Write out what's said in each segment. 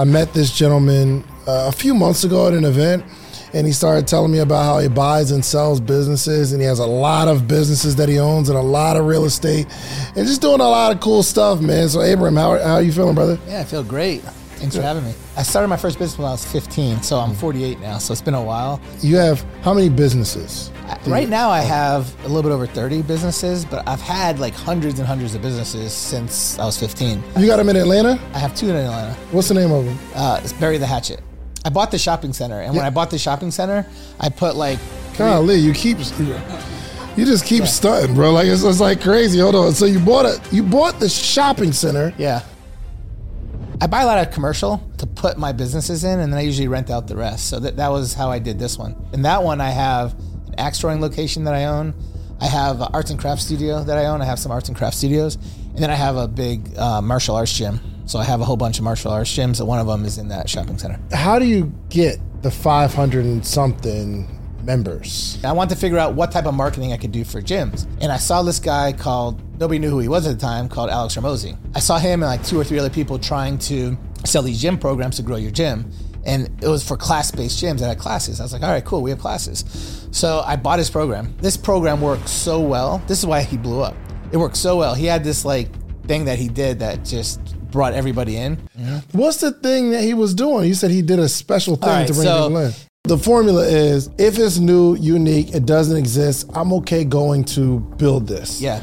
I met this gentleman uh, a few months ago at an event, and he started telling me about how he buys and sells businesses, and he has a lot of businesses that he owns and a lot of real estate, and just doing a lot of cool stuff, man. So, Abram, how, how are you feeling, brother? Yeah, I feel great. Thanks for having me. I started my first business when I was 15, so I'm 48 now, so it's been a while. You have how many businesses? Right now, I have a little bit over 30 businesses, but I've had like hundreds and hundreds of businesses since I was 15. You got them in Atlanta? I have two in Atlanta. What's the name of them? Uh, it's Bury the Hatchet. I bought the shopping center, and when I bought the shopping center, I put like Golly, you keep you just keep stunting, bro. Like it's, it's like crazy. Hold on. So you bought it. you bought the shopping center. Yeah. I buy a lot of commercial to put my businesses in, and then I usually rent out the rest. So that, that was how I did this one. In that one, I have an axe throwing location that I own. I have an arts and crafts studio that I own. I have some arts and crafts studios. And then I have a big uh, martial arts gym. So I have a whole bunch of martial arts gyms, and one of them is in that shopping center. How do you get the five hundred and something members? I wanted to figure out what type of marketing I could do for gyms. And I saw this guy called, nobody knew who he was at the time, called Alex Hormozi. I saw him and like two or three other people trying to sell these gym programs to grow your gym. And it was for class based gyms that had classes. I was like, all right, cool, we have classes. So I bought his program. This program worked so well. This is why he blew up. It worked so well. He had this like thing that he did that just brought everybody in. Mm-hmm. What's the thing that he was doing? You said he did a special thing right, to bring so- people in. The formula is if it's new, unique, it doesn't exist, I'm okay going to build this. Yeah.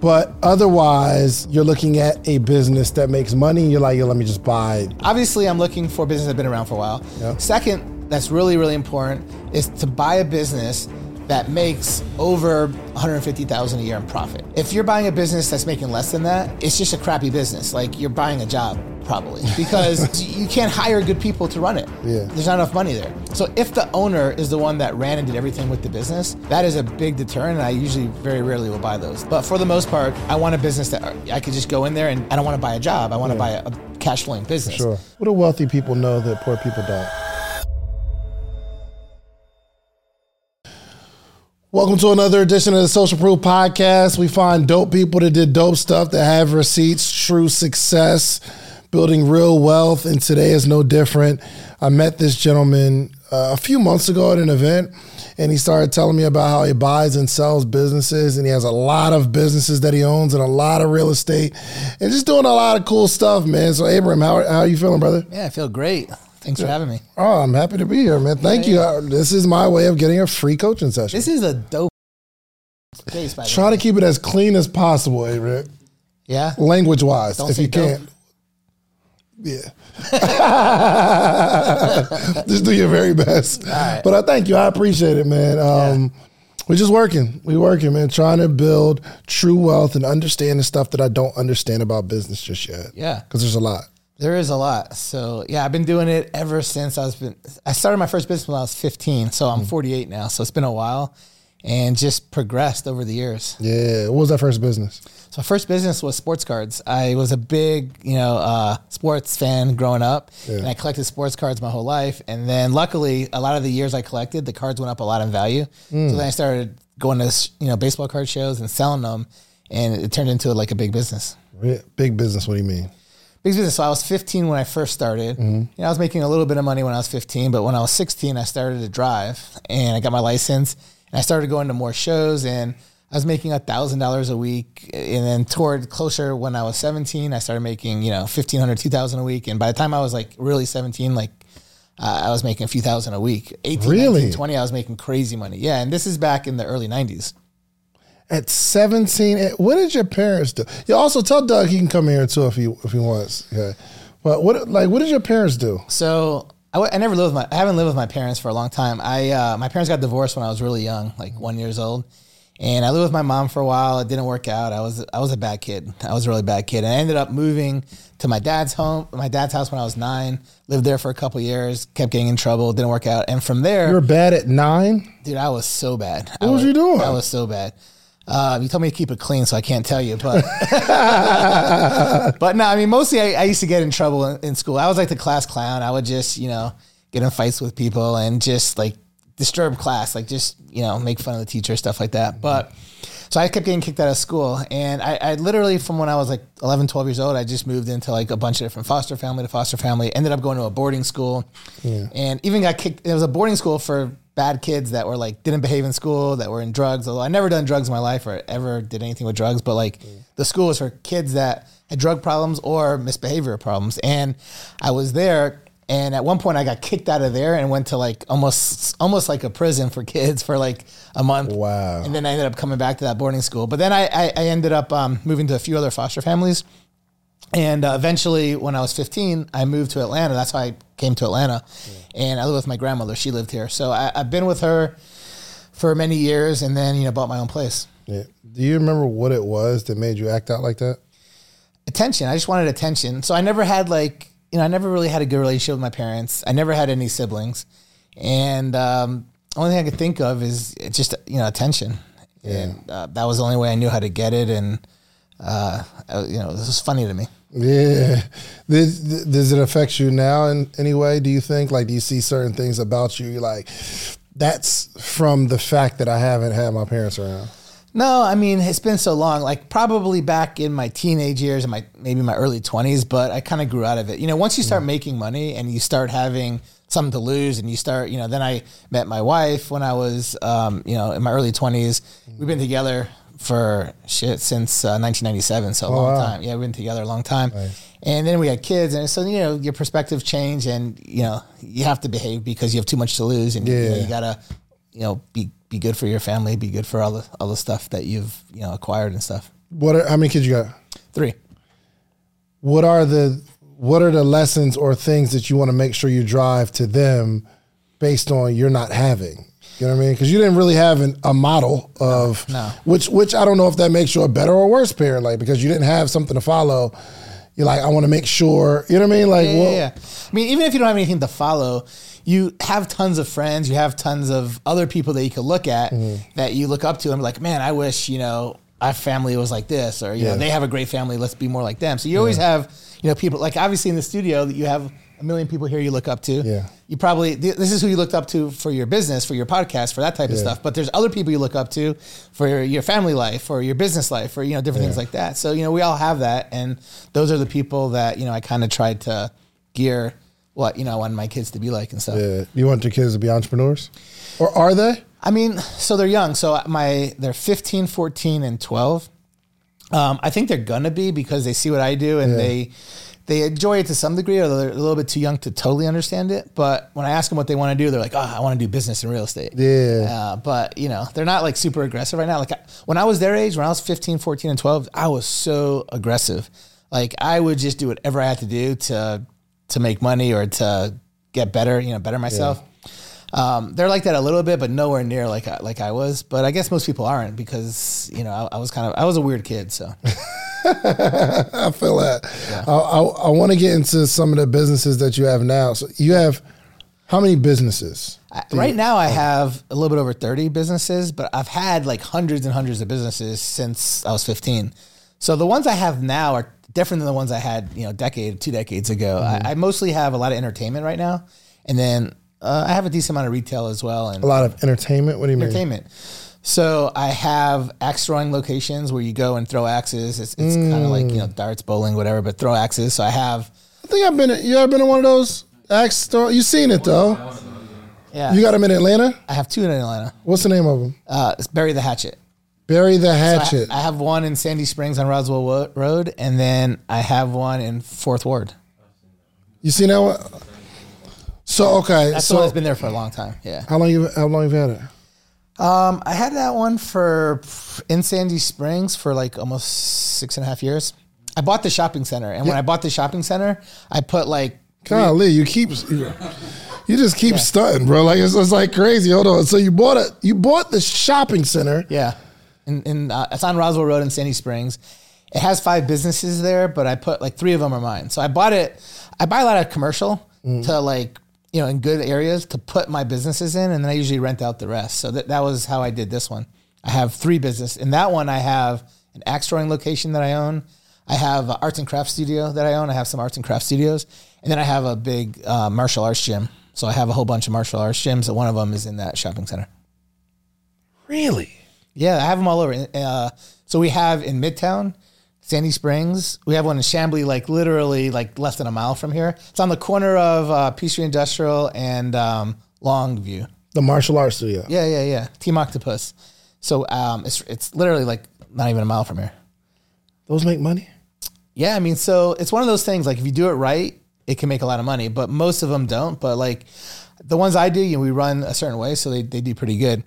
But otherwise, you're looking at a business that makes money. You're like, yo, let me just buy. obviously I'm looking for business that's been around for a while. Yeah. Second, that's really really important is to buy a business that makes over 150,000 a year in profit. If you're buying a business that's making less than that, it's just a crappy business. Like you're buying a job probably because you can't hire good people to run it. Yeah. There's not enough money there. So if the owner is the one that ran and did everything with the business, that is a big deterrent and I usually very rarely will buy those. But for the most part, I want a business that I could just go in there and I don't want to buy a job. I want to buy a, a cash flowing business. Sure. What do wealthy people know that poor people don't? Welcome to another edition of the Social Proof Podcast. We find dope people that did dope stuff that have receipts, true success, building real wealth, and today is no different. I met this gentleman uh, a few months ago at an event, and he started telling me about how he buys and sells businesses, and he has a lot of businesses that he owns and a lot of real estate, and just doing a lot of cool stuff, man. So, Abram, how, how are you feeling, brother? Yeah, I feel great. Thanks for having me. Oh, I'm happy to be here, man. Thank you. Uh, This is my way of getting a free coaching session. This is a dope space, by Try to keep it as clean as possible, Abram. Yeah. Language wise, if you dope. can. Yeah. just do your very best. But I thank you. I appreciate it, man. Um, We're just working. We're working, man. Trying to build true wealth and understand the stuff that I don't understand about business just yet. Yeah. Because there's a lot. There is a lot. So yeah, I've been doing it ever since I was been. I started my first business when I was 15. So. I'm 48 now. So it's been a while, and just progressed over the years. Yeah. What was that first business? So my first business was sports cards. I was a big, you know, uh, sports fan growing up, and I collected sports cards my whole life. And then, luckily, a lot of the years I collected, the cards went up a lot in value. Mm. So then I started going to, you know, baseball card shows and selling them, and it turned into like a big business. Big business. What do you mean? Big business. So I was 15 when I first started. Mm-hmm. You know, I was making a little bit of money when I was 15, but when I was 16, I started to drive and I got my license and I started going to more shows and I was making a thousand dollars a week. And then toward closer when I was 17, I started making, you know, 1500, 2000 a week. And by the time I was like really 17, like uh, I was making a few thousand a week. 18, Really? 19, 20, I was making crazy money. Yeah. And this is back in the early 90s. At 17, eh, what did your parents do? You also tell Doug he can come here too if he if he wants. Okay. But what like what did your parents do? So I, w- I never lived with my I haven't lived with my parents for a long time. I uh, my parents got divorced when I was really young, like one years old, and I lived with my mom for a while. It didn't work out. I was I was a bad kid. I was a really bad kid. And I ended up moving to my dad's home, my dad's house when I was nine. Lived there for a couple years. Kept getting in trouble. Didn't work out. And from there, You were bad at nine? dude, I was so bad. I What was you doing? I was so bad. Uh, you told me to keep it clean, so I can't tell you. But but no, I mean, mostly I, I used to get in trouble in, in school. I was like the class clown. I would just, you know, get in fights with people and just like disturb class, like just you know make fun of the teacher, stuff like that. But so I kept getting kicked out of school, and I, I literally from when I was like 11, 12 years old, I just moved into like a bunch of different foster family to foster family. Ended up going to a boarding school, and even got kicked. It was a boarding school for bad kids that were like didn't behave in school, that were in drugs. Although I never done drugs in my life or ever did anything with drugs, but like the school was for kids that had drug problems or misbehavior problems, and I was there. And at one point, I got kicked out of there and went to like almost almost like a prison for kids for like a month. Wow. And then I ended up coming back to that boarding school. But then I, I, I ended up um, moving to a few other foster families. And uh, eventually, when I was 15, I moved to Atlanta. That's how I came to Atlanta. And I lived with my grandmother. She lived here. So I, I've been with her for many years and then, you know, bought my own place. Yeah. Do you remember what it was that made you act out like that? attention. I just wanted attention. So I never had like, you know, I never really had a good relationship with my parents. I never had any siblings. And um, only thing I could think of is just, you know, attention. And uh, that was the only way I knew how to get it. And, uh, you know, this is funny to me. Yeah. Does, does it affect you now in any way? Do you think? Like, do you see certain things about you? You're like, that's from the fact that I haven't had my parents around. No, I mean it's been so long. Like probably back in my teenage years and my maybe my early twenties, but I kind of grew out of it. You know, once you start making money and you start having something to lose, and you start, you know, then I met my wife when I was, um, you know, in my early twenties. We've been together for shit since uh, 1997, so a long wow. time. Yeah, we've been together a long time. And then we had kids, and so you know your perspective change, and you know you have to behave because you have too much to lose, and you, know, you gotta, you know, be be good for your family, be good for all the all the stuff that you've you know acquired and stuff. What? Are, how many kids you got? Three. What are the What are the lessons or things that you want to make sure you drive to them, based on you're not having? You know what I mean? Because you didn't really have an, a model of No. which which I don't know if that makes you a better or worse parent. Like because you didn't have something to follow. You're like, I want to make sure. You know what I mean? Like, Yeah, well, yeah, yeah. I mean, even if you don't have anything to follow, you have tons of friends, you have tons of other people that you could look at Mm-hmm. that you look up to and be like, man, I wish, you know, our family was like this, or, you Yeah. know, they have a great family, let's be more like them. So you always have, you know, people like obviously in the studio that you have a million people here you look up to. Yeah. You probably, this is who you looked up to for your business, for your podcast, for that type of stuff. But there's other people you look up to for your, your family life, or your business life, or, you know, different things like that. So, you know, we all have that. And those are the people that, you know, I kind of tried to gear what, you know, I wanted my kids to be like and stuff. yeah. You want your kids to be entrepreneurs, or are they? I mean, so they're young. So my they're 15, 14, and 12. Um, I think they're gonna be because they see what I do and Yeah. they they enjoy it to some degree, or they're a little bit too young to totally understand it. But when I ask them what they want to do, they're like, "Oh, I want to do business and real estate." Yeah. Uh, but you know, they're not like super aggressive right now. Like I, when I was their age, when I was 15, 14, and 12, I was so aggressive. Like I would just do whatever I had to do to to make money or to get better, you know, better myself. Um, they're like that a little bit, but nowhere near like I, like I was. But I guess most people aren't because you know I, I was kind of I was a weird kid. So I feel that. I, I, I want to get into some of the businesses that you have now. So you have how many businesses? I, right now I have a little bit over thirty businesses, but I've had like hundreds and hundreds of businesses since I was fifteen. So the ones I have now are different than the ones I had you know decade two decades ago. I, I mostly have a lot of entertainment right now, and then uh, I have a decent amount of retail as well. And A lot of entertainment. What do you mean? entertainment. So I have axe throwing locations where you go and throw axes. It's, it's kind of like you know darts, bowling, whatever, but throw axes. So I have I think I've been. You ever been in one of those axe store? You seen it though? yeah, You got them in Atlanta. I have two in Atlanta. What's the name of them? Uh, it's bury the hatchet. Bury the I- hatchet. I, have one in Sandy Springs on Roswell Wo- Road, and then I have one in Fourth Ward. you seen that one? So okay. That's the one so that's been there for a long time. Yeah. how long you how long you've had it? Um, I had that one for in Sandy Springs for like almost six and a half years. I bought the shopping center, and when I bought the shopping center, I put like Golly, you keep you just keep stunting, bro. Like it's, it's like crazy. Hold on. So you bought it. You bought the shopping center. Yeah, in, in uh, it's on Roswell Road in Sandy Springs. It has five businesses there, but I put like three of them are mine. So I bought it. I buy a lot of commercial to like you know in good areas to put my businesses in, and then I usually rent out the rest. So that that was how I did this one. I have three business. In that one, I have an axe throwing location that I own. I have an arts and crafts studio that I own. I have some arts and crafts studios, and then I have a big uh, martial arts gym So I have a whole bunch of martial arts gyms, and one of them is in that shopping center. Really? Yeah, I have them all over. Uh, so we have in Midtown, Sandy Springs. We have one in Chamblee, like literally like less than a mile from here. It's on the corner of uh, Peachtree Industrial and um, Longview. The martial arts studio. Yeah, yeah, yeah. Team Octopus. So um, it's it's literally like not even a mile from here. Those make money? Yeah, I mean, so it's one of those things. Like if you do it right, it can make a lot of money. But most of them don't. But like the ones I do, you know, we run a certain way, so they they do pretty good.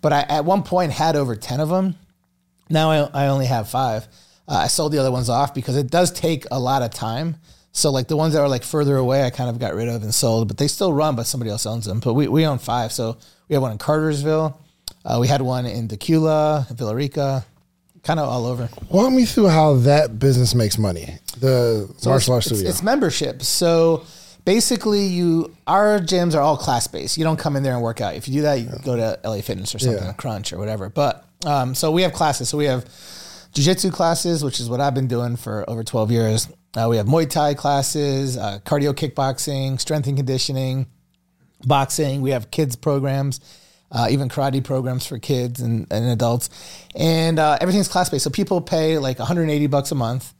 But I at one point had over ten of them. Now I, I only have five. Uh, I sold the other ones off because it does take a lot of time. So like the ones that are like further away, I kind of got rid of and sold, but they still run, but somebody else owns them. But we, we own five. So we have one in Cartersville. Uh, we had one in Dacula, Villarica, kind of all over. Walk me through how that business makes money. The So martial arts it's, studio. It's, it's membership. So basically, you our gyms are all class based. You don't come in there and work out. If you do that, you go to LA Fitness or something, Yeah. a Crunch or whatever. But um, so we have classes. So we have jujitsu classes, which is what I've been doing for over twelve years. Uh, we have Muay Thai classes, uh, cardio kickboxing, strength and conditioning, boxing. We have kids programs, uh, even karate programs for kids and, and adults, and uh, everything's class based. So people pay like 180 bucks a month,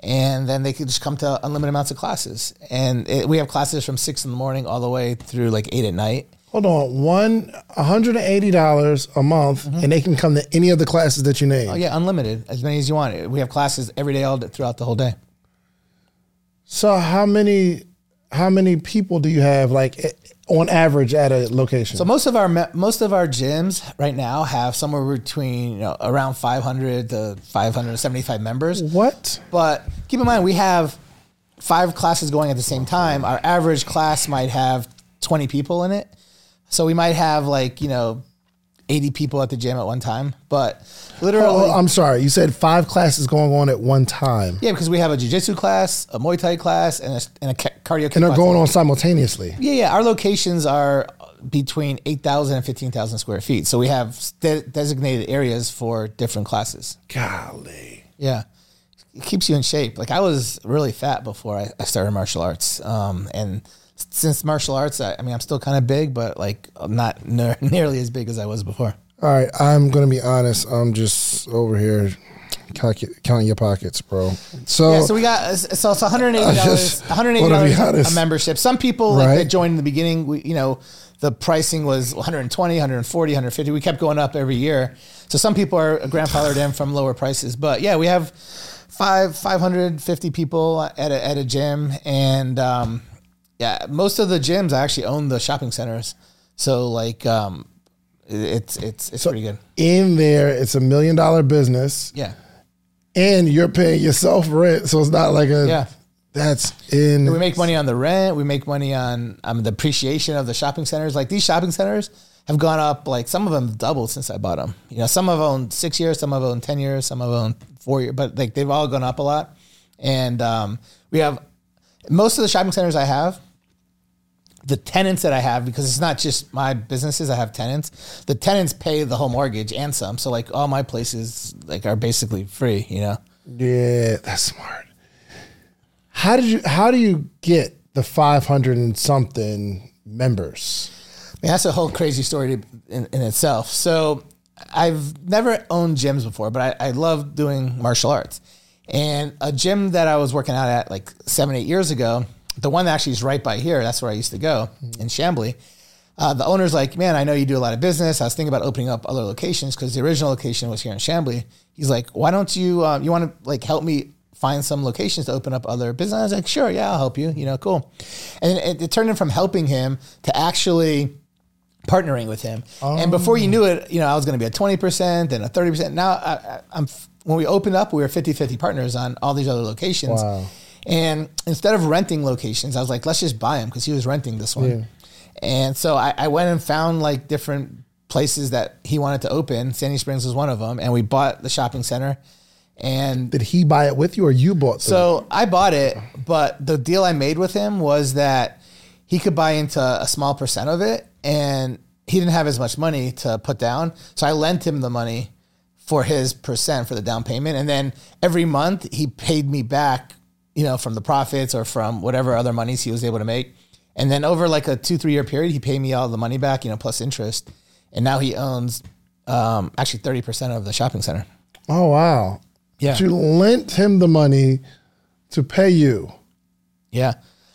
and then they can just come to unlimited amounts of classes. And it, we have classes from six in the morning all the way through like eight at night. Hold on. One hundred and eighty dollars a month and they can come to any of the classes that you name. Oh yeah, unlimited, as many as you want. We have classes every day, all day, throughout the whole day. So how many how many people do you have like eh, on average at a location? So most of our most of our gyms right now have somewhere between you know around 500 to 575 members. what? But keep in mind, we have five classes going at the same time. Our average class might have 20 people in it. So we might have like, you know, 80 people at the gym at one time. But literally, Oh, I'm sorry. You said five classes going on at one time. yeah, because we have a jiu-jitsu class, a Muay Thai class, and a, and a ca- cardio And they're going on simultaneously. Yeah, yeah. Our locations are between 8,000 and 15,000 square feet. So we have de- designated areas for different classes. Golly. Yeah. It keeps you in shape. Like I was really fat before I, I started martial arts. Um, and since martial arts, I, I mean, I'm still kind of big, but like I'm not ne- nearly as big as I was before. All right, I'm gonna be honest. I'm just over here calcu- counting your pockets, bro. So, Yeah, so we got so it's 180 dollars, 180 dollars a membership. Some people like that joined in the beginning. We, you know, the pricing was 120, 140, 150. We kept going up every year. So some people are grandfathered in from lower prices. But yeah, we have five 550 people at a, at a gym, and um, yeah, most of the gyms I actually own the shopping centers. So like, um, it- it's it's it's pretty good. in there, it's a million dollar business, Yeah. and you're paying yourself rent, so it's not like a. Yeah. That's in. We make money on the rent. We make money on um, the appreciation of the shopping centers. Like these shopping centers have gone up. Like some of them doubled since I bought them. You know, some have owned six years, some have owned ten years, some have owned four years. But like they've all gone up a lot. And um, we have most of the shopping centers I have. The tenants that I have, because it's not just my businesses, I have tenants. The tenants pay the whole mortgage and some. So like all my places like are basically free. You know. Yeah, that's smart. How did you? How do you get the five hundred and something members? I mean, that's a whole crazy story to, in, in itself. So I've never owned gyms before, but I, I love doing martial arts. And a gym that I was working out at like seven, eight years ago, the one that actually is right by here, that's where I used to go in Chamblee. Uh, the owner's like, man, I know you do a lot of business. I was thinking about opening up other locations because the original location was here in Chamblee. He's like, why don't you, um, you want to like help me find some locations to open up other business? I was like, sure, yeah, I'll help you. You know, cool. And it, it turned in from helping him to actually partnering with him. And before you knew it, you know, I was going to be a 20% and a 30%. Now I, I, I'm, when we opened up, we were 50, 50 partners on all these other locations. Wow. And instead of renting locations, I was like, let's just buy them because he was renting this one. Yeah. And so I, I went and found like different places that he wanted to open. Sandy Springs was one of them. And we bought the shopping center. And Did he buy it with you, or you bought? The, so I bought it, but the deal I made with him was that he could buy into a small percent of it, and he didn't have as much money to put down. So I lent him the money for his percent for the down payment, and then every month he paid me back, you know, from the profits or from whatever other monies he was able to make. And then over like a two, three year period, he paid me all the money back, you know, plus interest. And now he owns um, actually 30% of the shopping center. Oh wow. Yeah. But you lent him the money to pay you. Yeah,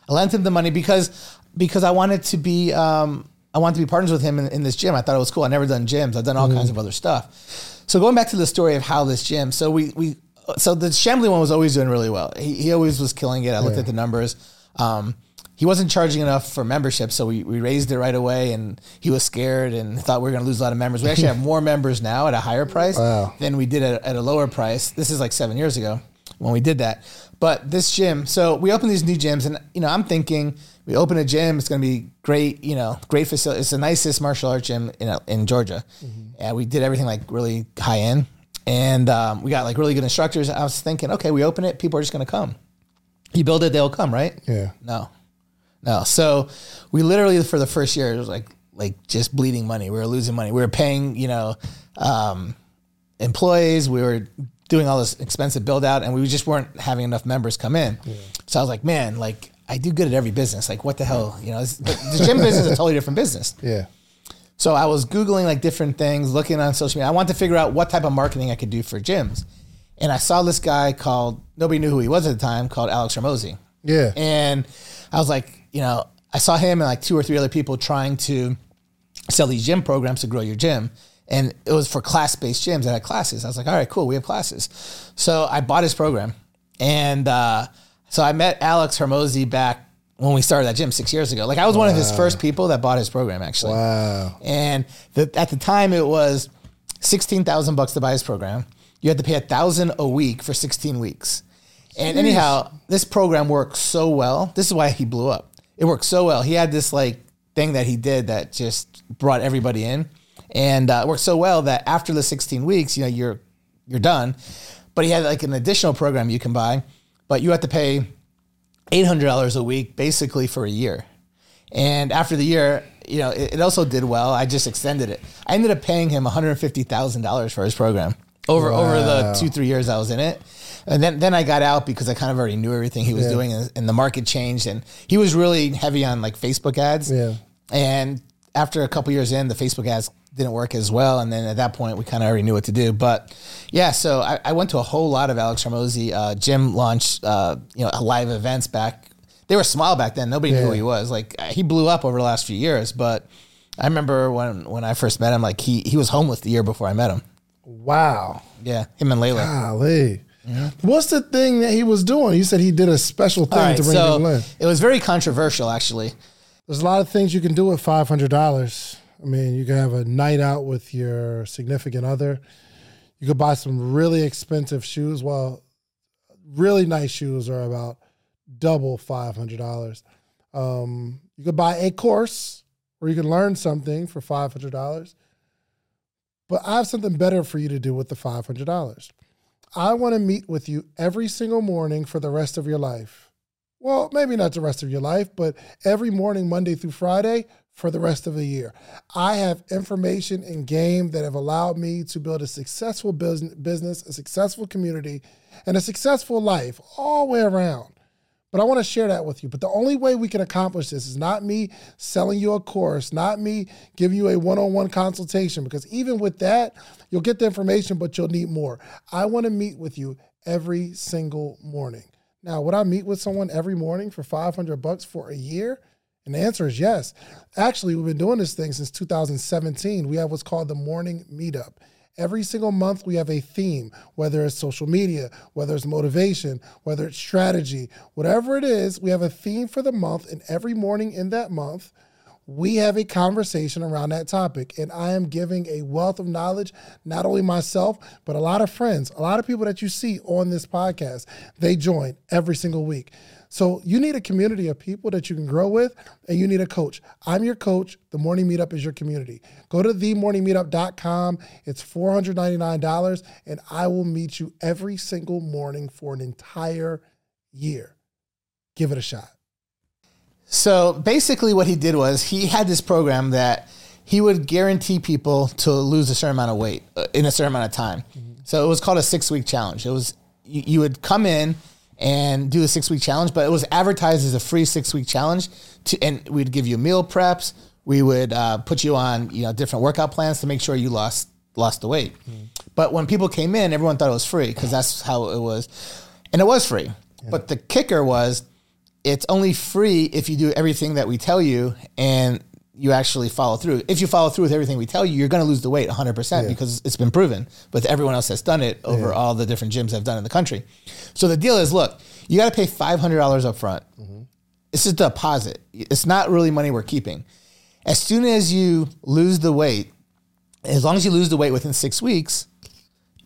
I lent him the money because because I wanted to be um, I wanted to be partners with him in, in this gym. I thought it was cool. I never done gyms. I've done all kinds of other stuff. So going back to the story of how this gym. So we we so the Chamblee one was always doing really well. He, he always was killing it. I looked at the numbers. Um, he wasn't charging enough for membership, so we, we raised it right away, and he was scared and thought we were going to lose a lot of members. We actually have more members now at a higher price Wow. than we did at, at a lower price. This is like seven years ago when we did that. But this gym, so we opened these new gyms, and you know, I'm thinking we open a gym, it's going to be great. You know, great facility. It's the nicest martial arts gym in in Georgia, and we did everything like really high end, and um, we got like really good instructors. I was thinking, okay, we open it, people are just going to come. You build it, they'll come, right? Yeah. No, no. So we literally for the first year it was like like just bleeding money. We were losing money. We were paying you know um, employees. We were doing all this expensive build out, and we just weren't having enough members come in. So I was like, man, like I do good at every business. Like what the hell, you know? The gym business is a totally different business. Yeah. So I was googling like different things, looking on social media. I wanted to figure out what type of marketing I could do for gyms, and I saw this guy called nobody knew who he was at the time called Alex Hormozi. Yeah. And I was like, you know, I saw him and like two or three other people trying to sell these gym programs to grow your gym. And it was for class based gyms that had classes. I was like, all right, cool, we have classes. So I bought his program. And uh, so I met Alex Hormozi back when we started that gym six years ago. Like I was one of his first people that bought his program actually. Wow. And the, at the time it was 16,000 bucks to buy his program. You had to pay a thousand a week for 16 weeks. And anyhow, this program worked so well. This is why he blew up. It worked so well. He had this like thing that he did that just brought everybody in, and uh, it worked so well that after the 16 weeks, you know, you're you're done. But he had like an additional program you can buy, but you have to pay eight hundred dollars a week basically for a year. And after the year, you know, it, it also did well. I just extended it. I ended up paying him one hundred fifty thousand dollars for his program over over the two three years I was in it. And then then I got out because I kind of already knew everything he was doing, and, and the market changed. And he was really heavy on like Facebook ads. Yeah. And after a couple years in, the Facebook ads didn't work as well. And then at that point, we kind of already knew what to do. But yeah, so I, I went to a whole lot of Alex Hormozi uh, gym launch, uh, you know, live events back. They were small back then. Nobody knew who he was. Like he blew up over the last few years. But I remember when when I first met him, like he he was homeless the year before I met him. Wow. Yeah, him and Leila. Golly. What's the thing that he was doing? You said he did a special thing right, to bring so people in. it was very controversial, actually. There's a lot of things you can do with five hundred dollars. I mean, you can have a night out with your significant other. You could buy some really expensive shoes. Well, really nice shoes are about double five hundred dollars. Um, you could buy a course where you can learn something for five hundred dollars. But I have something better for you to do with the five hundred dollars. I want to meet with you every single morning for the rest of your life. Well, maybe not the rest of your life, but every morning, Monday through Friday, for the rest of the year. I have information and game that have allowed me to build a successful business, a successful community, and a successful life all the way around. But I want to share that with you. But the only way we can accomplish this is not me selling you a course, not me giving you a one on one consultation, because even with that, you'll get the information, but you'll need more. I want to meet with you every single morning. Now, would I meet with someone every morning for 500 bucks for a year? And the answer is yes. Actually, we've been doing this thing since 2017. We have what's called the morning meetup. Every single month, we have a theme, whether it's social media, whether it's motivation, whether it's strategy, whatever it is, we have a theme for the month. And every morning in that month, we have a conversation around that topic. And I am giving a wealth of knowledge, not only myself, but a lot of friends, a lot of people that you see on this podcast. They join every single week. So you need a community of people that you can grow with, and you need a coach. I'm your coach. The Morning Meetup is your community. Go to themorningmeetup.com. It's $499, and I will meet you every single morning for an entire year. Give it a shot. So basically, what he did was he had this program that he would guarantee people to lose a certain amount of weight uh, in a certain amount of time. So it was called a six week challenge. It was you, you would come in and do the six week challenge. But it was advertised as a free six week challenge, to, and we'd give you meal preps. We would uh, put you on you know different workout plans to make sure you lost lost the weight. But when people came in, everyone thought it was free because that's how it was, and it was free. But the kicker was, it's only free if you do everything that we tell you and you actually follow through. If you follow through with everything we tell you, you're going to lose the weight 100% because it's been proven with everyone else that's done it over all the different gyms I've done in the country. So the deal is, look, you got to pay $500 up front. Mm-hmm. It's just a deposit. It's not really money we're keeping. As soon as you lose the weight, as long as you lose the weight within six weeks,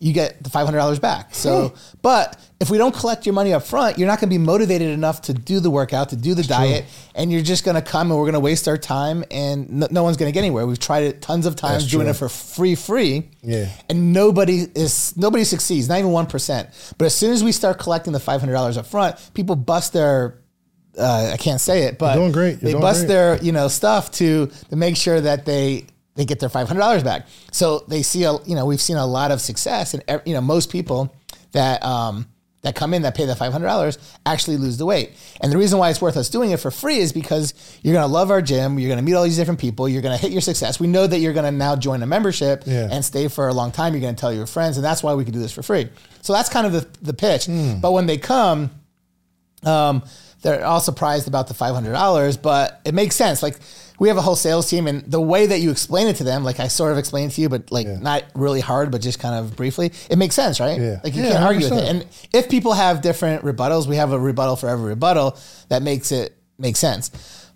you get the five hundred dollars back. So, but if we don't collect your money up front, you're not going to be motivated enough to do the workout, to do the diet, and you're just going to come and we're going to waste our time, and no, no one's going to get anywhere. We've tried it tons of times That's doing true. it for free, free, Yeah. and nobody is nobody succeeds, not even one percent. But as soon as we start collecting the five hundred dollars up front, people bust their uh, I can't say it, but You're doing great. You're they doing bust great. their you know stuff to to make sure that they they get their five hundred dollars back. So they see a you know we've seen a lot of success, and you know most people that um that come in that pay the five hundred dollars actually lose the weight. And the reason why it's worth us doing it for free is because you're gonna love our gym, you're gonna meet all these different people, you're gonna hit your success. We know that you're gonna now join a membership Yeah. and stay for a long time. You're gonna tell your friends, and that's why we can do this for free. So that's kind of the the pitch. Hmm. But when they come, um, they're all surprised about the five hundred dollars, but it makes sense. Like we have a whole sales team, and the way that you explain it to them, like I sort of explained to you, but like not really hard, but just kind of briefly, it makes sense, right? Yeah. Like you Yeah, can't argue with 100%. it. And if people have different rebuttals, we have a rebuttal for every rebuttal that makes it make sense.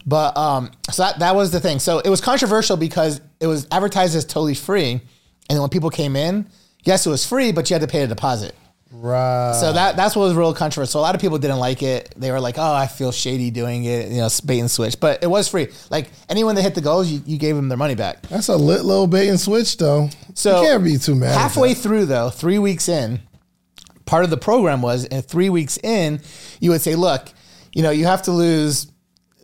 But um, so that that was the thing. So it was controversial because it was advertised as totally free, and when people came in, yes, it was free, but you had to pay a deposit. Right. So that that's what was real controversial. So a lot of people didn't like it. They were like, "Oh, I feel shady doing it," you know, bait and switch. But it was free. Like anyone that hit the goals, you, you gave them their money back. That's a lit little bait and switch, though. So you can't be too mad. Halfway through, though, three weeks in, part of the program was, and three weeks in, you would say, "Look, you know, you have to lose."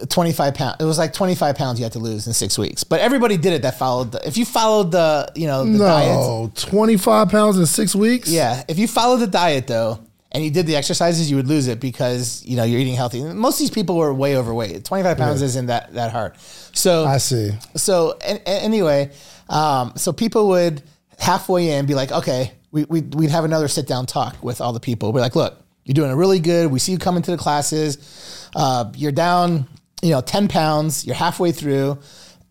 25 pounds. It was like 25 pounds you had to lose in six weeks. But everybody did it that followed the, if you followed the, you know, the diet, No, 25 pounds in six weeks? Yeah, if you followed the diet though, and you did the exercises, you would lose it because you know you're eating healthy. Most of these people were way overweight. 25 pounds isn't that that hard. So I see. so anyway, um, so people would halfway in be like, okay, we, we'd, we'd have another sit down talk with all the people. We're like, look, you're doing really good. We see you coming to the classes. Uh, you're down, you know, 10 pounds. You're halfway through.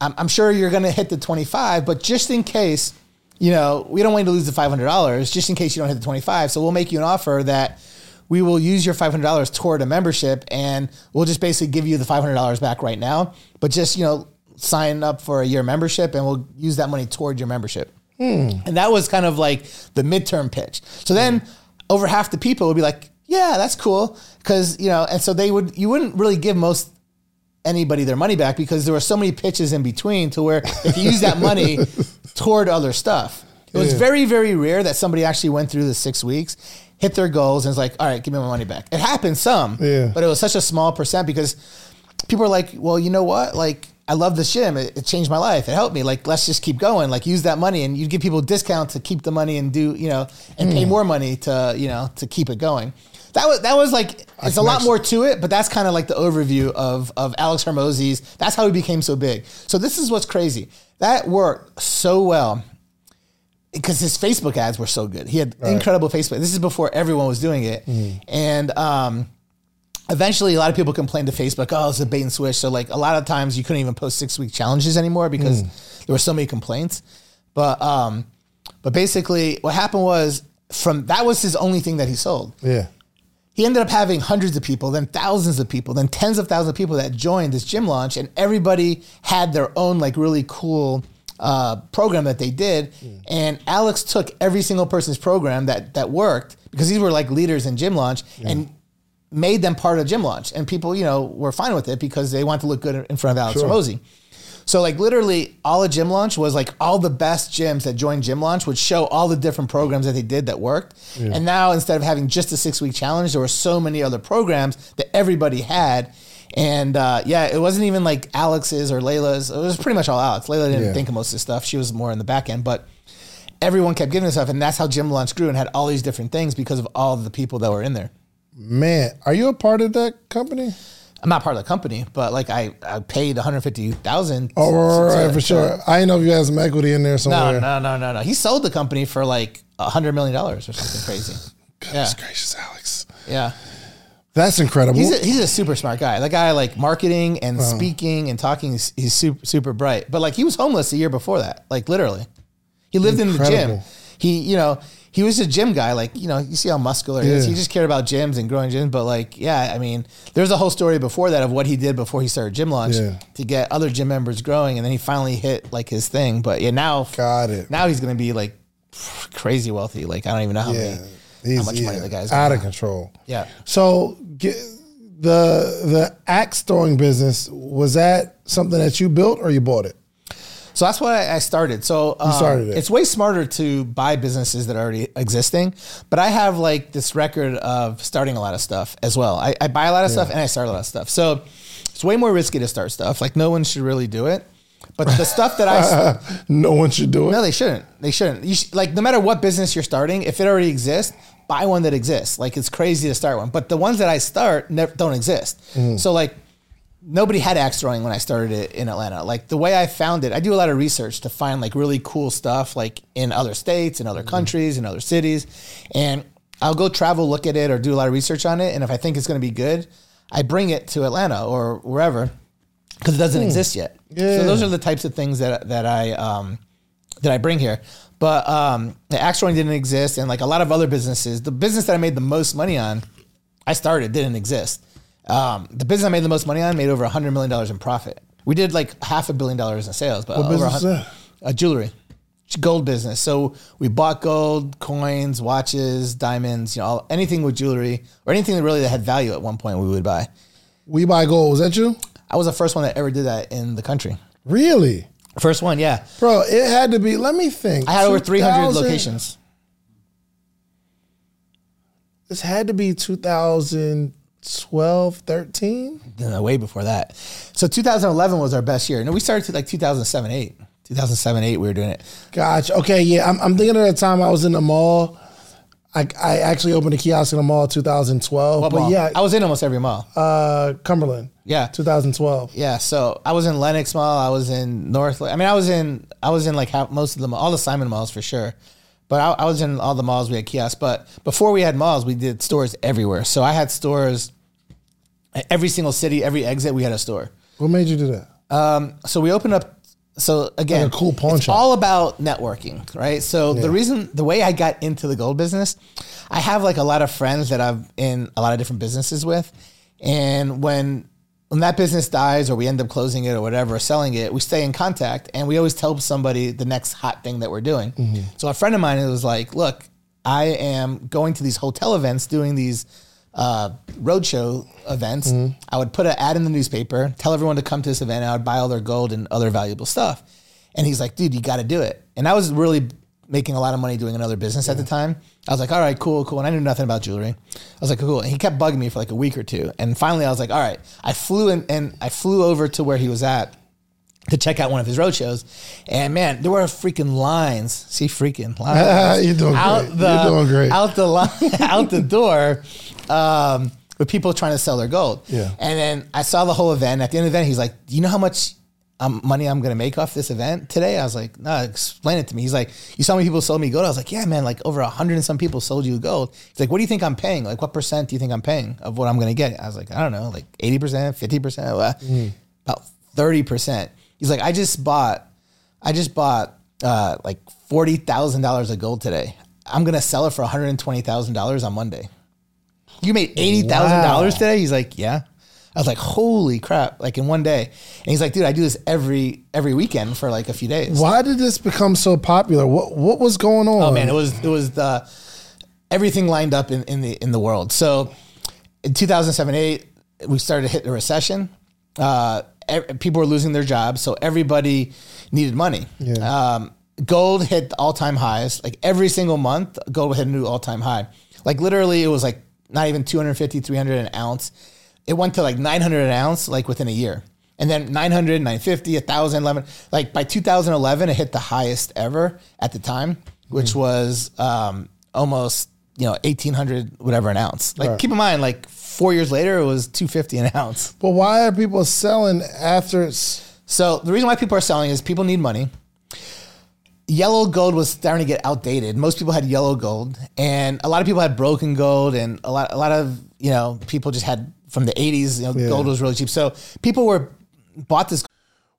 I'm, I'm sure you're going to hit the 25, but just in case, you know, we don't want you to lose the $500 just in case you don't hit the 25. So we'll make you an offer that we will use your $500 toward a membership and we'll just basically give you the $500 back right now. But just, you know, sign up for a year membership and we'll use that money toward your membership. Hmm. And that was kind of like the midterm pitch. So then over half the people would be like, yeah, that's cool. Cause, you know, and so they would, you wouldn't really give most anybody their money back because there were so many pitches in between to where if you use that money toward other stuff. It was Yeah. very, very rare that somebody actually went through the six weeks, hit their goals, and was like, all right, give me my money back. It happened some, Yeah. but it was such a small percent because people are like, well, you know what? Like, I love this gym. It, it changed my life. It helped me. Like, let's just keep going. Like, use that money, and you give people a discount to keep the money and do, you know, and Hmm. pay more money to, you know, to keep it going. That was that was like it's a lot more to it, but that's kind of like the overview of of Alex Hormozi's. That's how he became so big. So this is what's crazy. That worked so well because his Facebook ads were so good. He had incredible Facebook. This is before everyone was doing it, and um, eventually a lot of people complained to Facebook, "Oh, it's a bait and switch." So like a lot of times you couldn't even post six week challenges anymore because there were so many complaints. But um, but basically, what happened was from that was his only thing that he sold Yeah. He ended up having hundreds of people, then thousands of people, then tens of thousands of people that joined this gym launch, and everybody had their own like really cool uh, program that they did. And Alex took every single person's program that that worked because these were like leaders in gym launch and made them part of gym launch. And people, you know, were fine with it because they want to look good in front of Alex Sure. Hormozi. So like literally all of gym launch was like all the best gyms that joined gym launch would show all the different programs that they did that worked. And now instead of having just a six week challenge, there were so many other programs that everybody had. And uh, yeah, it wasn't even like Alex's or Leila's. It was pretty much all Alex. Leila didn't Yeah. think of most of this stuff. She was more in the back end, but everyone kept giving stuff. And that's how gym launch grew and had all these different things because of all the people that were in there. Man, are you a part of that company? I'm not part of the company, but like I, I paid 150,000. Oh, right, right, for sure. I didn't know if you had some equity in there somewhere. no, no, no, no. no. He sold the company for like a hundred million dollars or something crazy. Goodness Yeah. gracious, Alex. Yeah. That's incredible. He's a, he's a super smart guy. That guy, like marketing and speaking and talking, he's, he's super, super bright. But like he was homeless a year before that, like literally. He lived in the gym. He, you know, he was a gym guy. Like, you know, you see how muscular he is. He just cared about gyms and growing gyms. But like, yeah, I mean, there's a whole story before that of what he did before he started Gym Launch Yeah. to get other gym members growing. And then he finally hit like his thing. But yeah, now, Got it. now he's going to be like crazy wealthy. Like, I don't even know how, yeah. many, how much money the guy's out of control. Yeah. So get, the the axe throwing business was that something that you built or you bought it? So that's why I started. So um, started it. it's way smarter to buy businesses that are already existing. But I have like this record of starting a lot of stuff as well. I, I buy a lot of stuff and I start a lot of stuff. So it's way more risky to start stuff. Like no one should really do it. But the stuff that I no one should do it. no, they shouldn't. They shouldn't. You sh- like no matter what business you're starting, if it already exists, buy one that exists. Like it's crazy to start one, but the ones that I start never, don't exist. So like nobody had axe throwing when I started it in Atlanta. Like the way I found it, I do a lot of research to find like really cool stuff like in other states, in other countries, in other cities, and I'll go travel, look at it, or do a lot of research on it. And if I think it's going to be good, I bring it to Atlanta or wherever because it doesn't exist yet. Yeah. So those are the types of things that that I um, that I bring here. But um, the axe throwing didn't exist, and like a lot of other businesses, the business that I made the most money on, I started didn't exist. Um, the business I made the most money on made over hundred million dollars in profit. We did like half a billion dollars in sales, but What over a business is that? a jewelry, gold business. So we bought gold, coins, watches, diamonds, you know, all, anything with jewelry or anything that really that had value at one point we would buy. We buy gold. Was that you? I was the first one that ever did that in the country. Really? First one, yeah. Bro, it had to be. Let me think. I had over 300 2000 locations. This had to be 2012, 13. No, way before that. So 2011 was our best year. No, we started to like 2007, 8. 2007, 8, we were doing it. Gotcha. Okay, yeah. I'm, I'm thinking of the time I was in the mall. I, I actually opened a kiosk in the mall 2012. What but mall? yeah, I was in almost every mall. uh, Cumberland. Yeah. 2012. Yeah, so I was in Lenox Mall. I was in North. I mean, I was in I was in like half, most of them, all the Simon malls for sure. But I, I was in all the malls. We had kiosks. But before we had malls, we did stores everywhere. So I had stores at every single city, every exit. We had a store. What made you do that? Um, so we opened up. So again, Like a cool pawn it's shop. all about networking, right? So the reason, the way I got into the gold business, I have like a lot of friends that I'm in a lot of different businesses with, and when when that business dies or we end up closing it or whatever, selling it, we stay in contact, and we always tell somebody the next hot thing that we're doing. Mm-hmm. So a friend of mine was like, "Look, I am going to these hotel events, doing these." uh, roadshow events, Mm-hmm. I would put an ad in the newspaper, tell everyone to come to this event, and I would buy all their gold and other valuable stuff. And he's like, dude, you got to do it. And I was really making a lot of money doing another business at the time. I was like, all right, cool, cool. And I knew nothing about jewelry. I was like, cool. And he kept bugging me for like a week or two. And finally, I was like, all right. I flew in and I flew over to where he was at to check out one of his road shows. And man, there were freaking lines. See, freaking lines. You're doing out great. the You're doing great. out the line, out the door um, with people trying to sell their gold. Yeah. And then I saw the whole event. At the end of the event, he's like, "Do you know how much um, money I'm going to make off this event today?" I was like, "No, explain it to me." He's like, "You saw many people sold me gold?" I was like, "Yeah, man, like over a hundred and some people sold you gold." He's like, "What do you think I'm paying? Like, what percent do you think I'm paying of what I'm going to get?" I was like, "I don't know, like eighty percent, fifty percent, about thirty percent." He's like, "I just bought, I just bought uh, like forty thousand dollars of gold today. I'm going to sell it for one hundred and twenty thousand dollars on Monday." You made eighty thousand dollars Wow. today? He's like, yeah. I was like, holy crap! Like in one day, and he's like, dude, I do this every every weekend for like a few days. Why did this become so popular? What what was going on? Oh man, it was it was the everything lined up in, in the in the world. So in 2007 8, we started to hit the recession. Uh, people were losing their jobs, so everybody needed money. Yeah. Um, gold hit all time highs. Like every single month, gold hit a new all time high. Like literally, it was like not even 250, 300 an ounce. It went to like 900 an ounce, like within a year. And then 900, 950, 1,000, 11. Like by 2011, it hit the highest ever at the time, which was um, almost you know, eighteen hundred whatever an ounce. Like Right. keep in mind, like four years later, it was two fifty an ounce. But why are people selling after it's So the reason why people are selling is people need money. Yellow gold was starting to get outdated. Most people had yellow gold, and a lot of people had broken gold, and a lot, a lot of you know people just had from the '80s. You know, Yeah. gold was really cheap, so people were bought this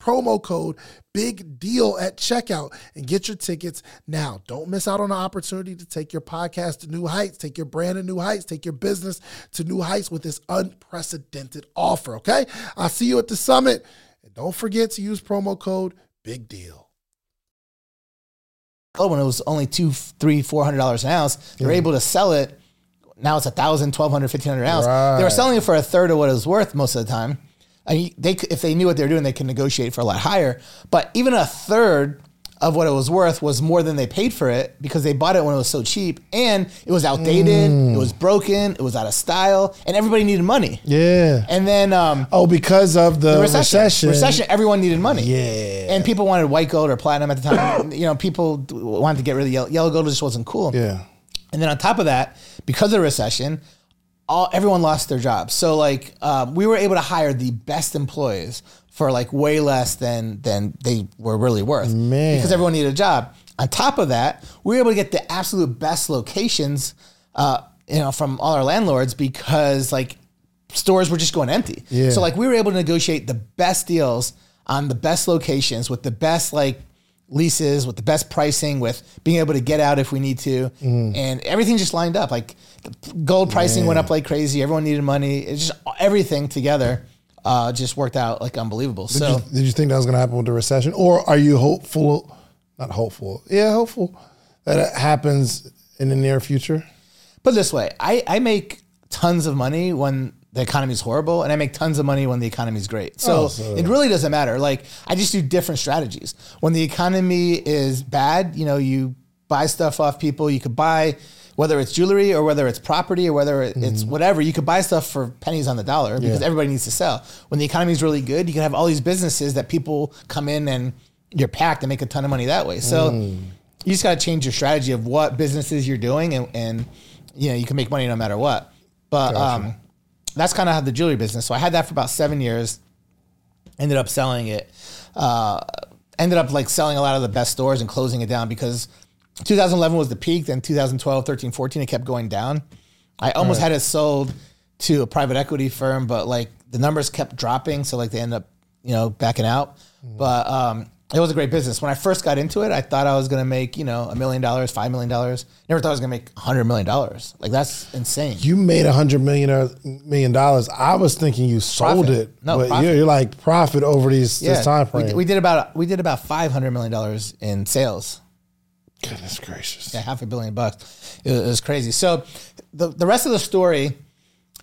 promo code big deal at checkout and get your tickets now. Don't miss out on the opportunity to take your podcast to new heights, take your brand to new heights, take your business to new heights with this unprecedented offer, okay? I'll see you at the summit. And don't forget to use promo code big deal. Oh, when it was only two, three, four hundred dollars an ounce. They were able to sell it. Now it's a thousand, twelve hundred, fifteen hundred an ounce. They were selling it for a third of what it was worth most of the time. I mean, they if they knew what they were doing, they could negotiate for a lot higher. But even a third of what it was worth was more than they paid for it because they bought it when it was so cheap and it was outdated, Mm. it was broken, it was out of style, and everybody needed money. Yeah. And then um, Oh, because of the, the recession. recession. recession, everyone needed money. Yeah. And people wanted white gold or platinum at the time. you know, people wanted to get rid of yellow, yellow gold. Just wasn't cool. Yeah. And then on top of that, because of the recession, all everyone lost their jobs. So like, um, we were able to hire the best employees for like way less than than they were really worth. Man. Because everyone needed a job. On top of that, we were able to get the absolute best locations. Uh, you know, from all our landlords because like stores were just going empty. Yeah. So like we were able to negotiate the best deals on the best locations with the best like leases with the best pricing, with being able to get out if we need to, and everything just lined up. Like the gold pricing went up like crazy. Everyone needed money. It's just everything together uh, just worked out like unbelievable. Did, so you, did you think that was going to happen with the recession, or are you hopeful? Not hopeful. Yeah, hopeful that it happens in the near future. put it this way, I, I make tons of money when the economy is horrible, and I make tons of money when the economy is great. So, Oh, so- it really doesn't matter. Like I just do different strategies. When the economy is bad, you know, you buy stuff off people. You could buy whether it's jewelry or whether it's property or whether it's Mm-hmm. whatever. You could buy stuff for pennies on the dollar because everybody needs to sell. When the economy is really good, you can have all these businesses that people come in and you're packed and make a ton of money that way. So Mm. you just got to change your strategy of what businesses you're doing and, and you know you can make money no matter what. But um, that's kind of how the jewelry business. So I had that for about seven years. Ended up selling it. Uh, ended up like selling a lot of the best stores and closing it down because 2011 was the peak. Then 2012, 13, 14, it kept going down. I almost had it sold to a private equity firm, but like the numbers kept dropping, so like they ended up you know backing out. But um, it was a great business. When I first got into it, I thought I was going to make you know a million dollars, five million dollars. Never thought I was going to make a hundred million dollars. Like that's insane. You made a hundred million dollars. I was thinking you sold Profit. it, No, but. You're, you're like profit over these this time we, frame. we did about we did about five hundred million dollars in sales. Goodness gracious. Yeah, half a billion bucks. It was, it was crazy. So the the rest of the story.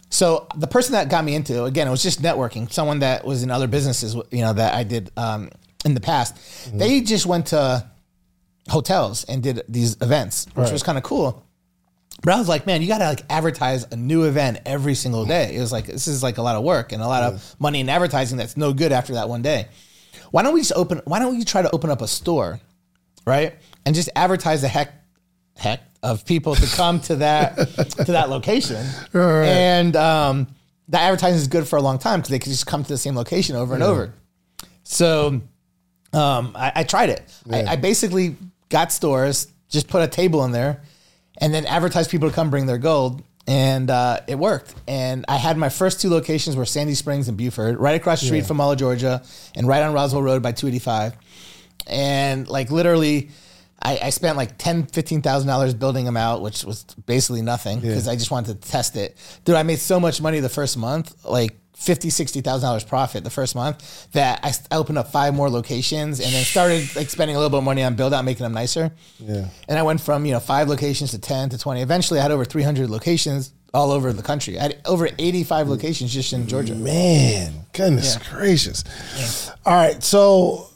So the person that got me into again, it was just networking. Someone that was in other businesses, you know, that I did um, in the past. They just went to hotels and did these events, which Right. was kind of cool. But I was like, man, you got to like advertise a new event every single day. It was like this is like a lot of work and a lot of money in advertising that's no good after that one day. Why don't we just open? Why don't we try to open up a store, right? And just advertise the heck, heck of people to come to that to that location. Right. And um, that advertising is good for a long time because they can just come to the same location over and over. So um, I, I tried it. I, I basically got stores, just put a table in there, and then advertised people to come bring their gold. And uh, it worked. And I had my first two locations were Sandy Springs and Buford, right across the street from Mall of Georgia, and right on Roswell Road by 285. And like literally, I, I spent like ten, fifteen thousand dollars building them out, which was basically nothing because I just wanted to test it. Dude, I made so much money the first month, like fifty, sixty thousand dollars profit the first month that I, I opened up five more locations and then started like spending a little bit of money on build out, making them nicer. Yeah. And I went from you know five locations to ten to twenty. Eventually, I had over three hundred locations all over the country. I had over eighty five mm. locations just in Georgia. Man, goodness gracious. All right, so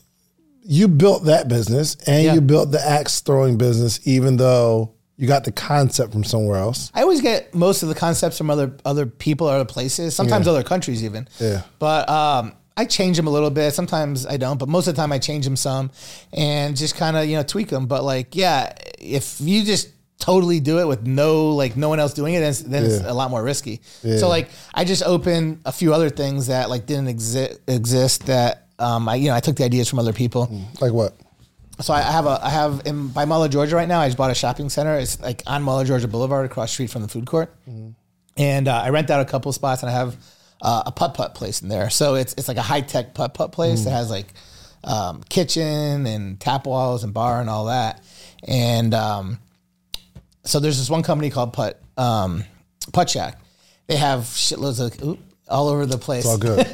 you built that business and Yeah. you built the axe throwing business, even though you got the concept from somewhere else. I always get most of the concepts from other other people or other places, sometimes Yeah. other countries even. Yeah. But um, I change them a little bit. Sometimes I don't, but most of the time I change them some and just kind of you know tweak them. But like, yeah, if you just totally do it with no like no one else doing it, then, it's, then it's Yeah. a lot more risky. Yeah. So like, I just opened a few other things that like didn't exist exist that. Um, I you know I took the ideas from other people. Like what? So I have a I have in by Mall of Georgia right now. I just bought a shopping center. It's like on Mall of Georgia Boulevard, across the street from the food court. And uh, I rent out a couple spots, and I have uh, a putt putt place in there. So it's it's like a high tech putt putt place that has like um, kitchen and tap walls and bar and all that. And um, so there's this one company called Putt um, Putt Shack. They have shitloads of oop, all over the place. All good.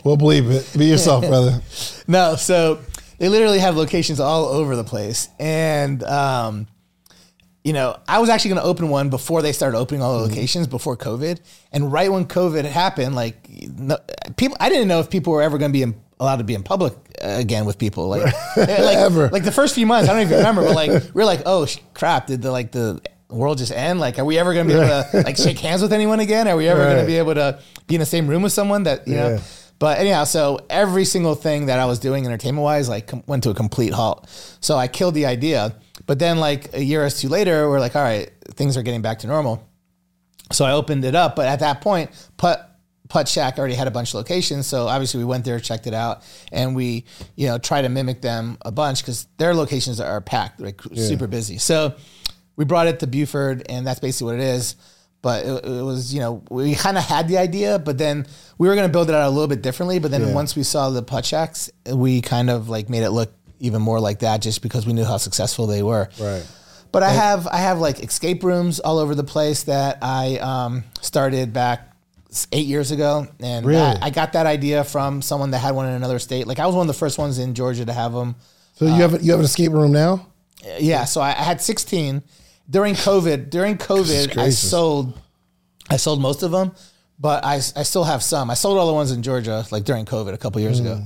we'll believe it. Be yourself, brother. No, so they literally have locations all over the place. And, um, you know, I was actually going to open one before they started opening all the locations before COVID. And right when COVID happened, like, no, people, I didn't know if people were ever going to be in, allowed to be in public uh, again with people. Like, like, Ever. like the first few months, I don't even remember, but like, we're like, oh sh- crap, did the, like, the, world just end like are we ever going to be able to like shake hands with anyone again are we ever going Right. to be able to be in the same room with someone that you Yeah. know but anyhow, so every single thing that I was doing entertainment wise, like went to a complete halt. So I killed the idea. But then like a year or two later, we're like, all right, things are getting back to normal. So I opened it up. But at that point, Putt Putt Shack already had a bunch of locations. So obviously we went there, checked it out, and we, you know, try to mimic them a bunch because their locations are packed, like super busy. So we brought it to Buford, and that's basically what it is. But it, it was, you know, we kind of had the idea, but then we were going to build it out a little bit differently. But then Yeah. once we saw the putt we kind of like made it look even more like that, just because we knew how successful they were. Right. But I have I have like escape rooms all over the place that I um, started back eight years ago, and Really? I, I got that idea from someone that had one in another state. Like I was one of the first ones in Georgia to have them. So you have a, you have an escape room now? Yeah, so I, I had 16 during COVID. During COVID, I sold, I sold most of them, but I, I still have some. I sold all the ones in Georgia like during COVID a couple years ago.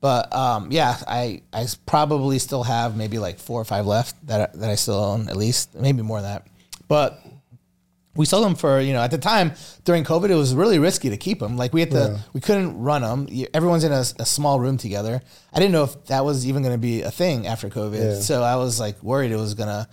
But um, yeah, I, I probably still have maybe like four or five left that I- that I still own at least, maybe more than that. But we sold them for you know at the time during COVID it was really risky to keep them. Like we had to we couldn't run them. Everyone's in a, a small room together. I didn't know if that was even going to be a thing after COVID. Yeah. So I was like worried it was gonna.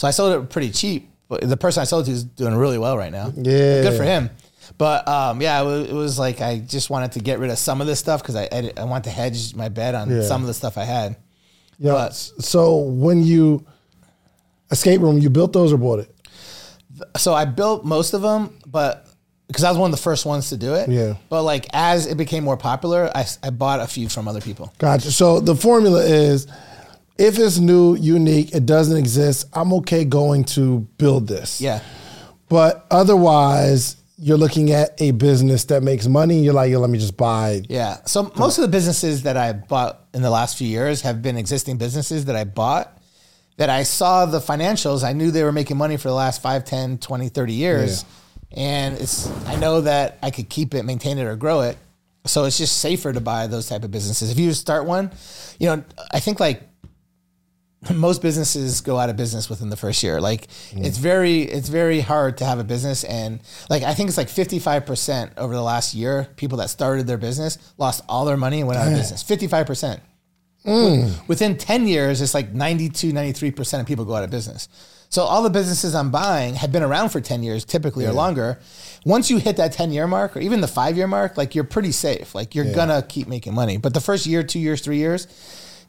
So I sold it pretty cheap. But the person I sold it to is doing really well right now. Yeah. good for him. But um, yeah, it was, it was like I just wanted to get rid of some of this stuff because I, I I want to hedge my bet on Yeah. some of the stuff I had. Yeah. But- so when you escape room, you built those or bought it? so I built most of them, but because I was one of the first ones to do it. Yeah. But like as it became more popular, I, I bought a few from other people. Gotcha. So the formula is if it's new, unique, it doesn't exist, I'm okay going to build this. Yeah. But otherwise, you're looking at a business that makes money. You're like, yeah, let me just buy. Yeah. So most of the businesses that I bought in the last few years have been existing businesses that I bought that I saw the financials. I knew they were making money for the last 5, 10, 20, 30 years. And it's I know that I could keep it, maintain it or grow it. So it's just safer to buy those type of businesses. If you start one, you know, I think like most businesses go out of business within the first year. Like mm. it's very it's very hard to have a business and like I think it's like 55% over the last year people that started their business lost all their money and went out of eh. business. 55%. Mm. Within 10 years it's like 92 93% of people go out of business. So all the businesses I'm buying have been around for 10 years typically or longer. Once you hit that 10 year mark or even the 5 year mark like you're pretty safe. Like you're going to keep making money. But the first year, 2 years, 3 years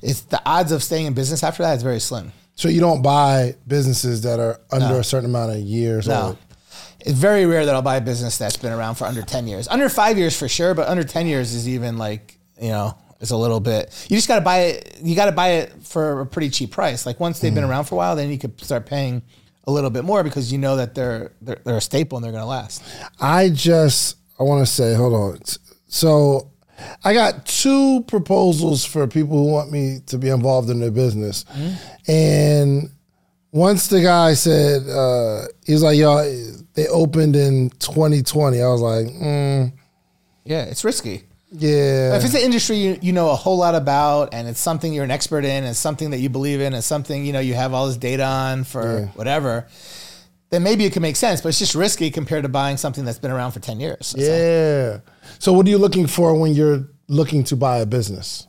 it's the odds of staying in business after that is very slim. So you don't buy businesses that are under a certain amount of years No. old. It's very rare that I'll buy a business that's been around for under 10 years. Under five years for sure, but under 10 years is even like, you know, it's a little bit, you just got to buy it. You got to buy it for a pretty cheap price. Like once they've been mm. around for a while, then you could start paying a little bit more because you know that they're, they're, they're a staple and they're going to last. I just I want to say, hold on. So I got two proposals for people who want me to be involved in their business, and once the guy said uh, he was like, "Yo, they opened in 2020," I was like, mm, Yeah. It's risky. "Yeah." If it's an industry you, you know a whole lot about and it's something you're an expert in and something that you believe in and something you know you have all this data on for Yeah. whatever, then maybe it can make sense. But it's just risky compared to buying something that's been around for ten years. So yeah. So, what are you looking for when you're looking to buy a business?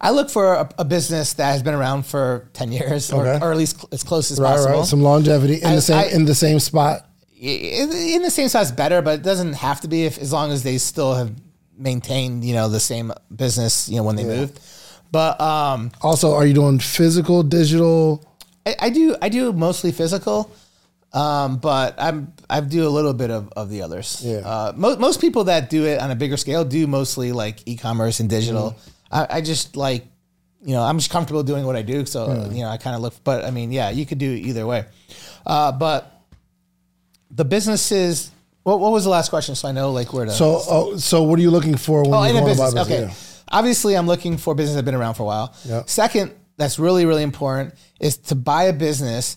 I look for a, a business that has been around for ten years or, Okay. or at least cl- as close as Right, possible. right. Some longevity in I- the same I- in the same spot. in the same size better, but it doesn't have to be if as long as they still have maintained you know the same business you know when they moved. But um, Also, are you doing physical, digital? I, I do I do mostly physical, um, but I'm I do a little bit of, of the others. Yeah. Uh, most most people that do it on a bigger scale do mostly like e-commerce and digital. Mm-hmm. I, I just like you know I'm just comfortable doing what I do, so you know I kind of look. But I mean, yeah, you could do it either way. Uh, but the businesses. What, what was the last question? So I know like where to. So, oh, so what are you looking for when Oh, you're in a business. business? Okay. Yeah. Obviously, I'm looking for business that's been around for a while. Yeah. Second, that's really, really important is to buy a business.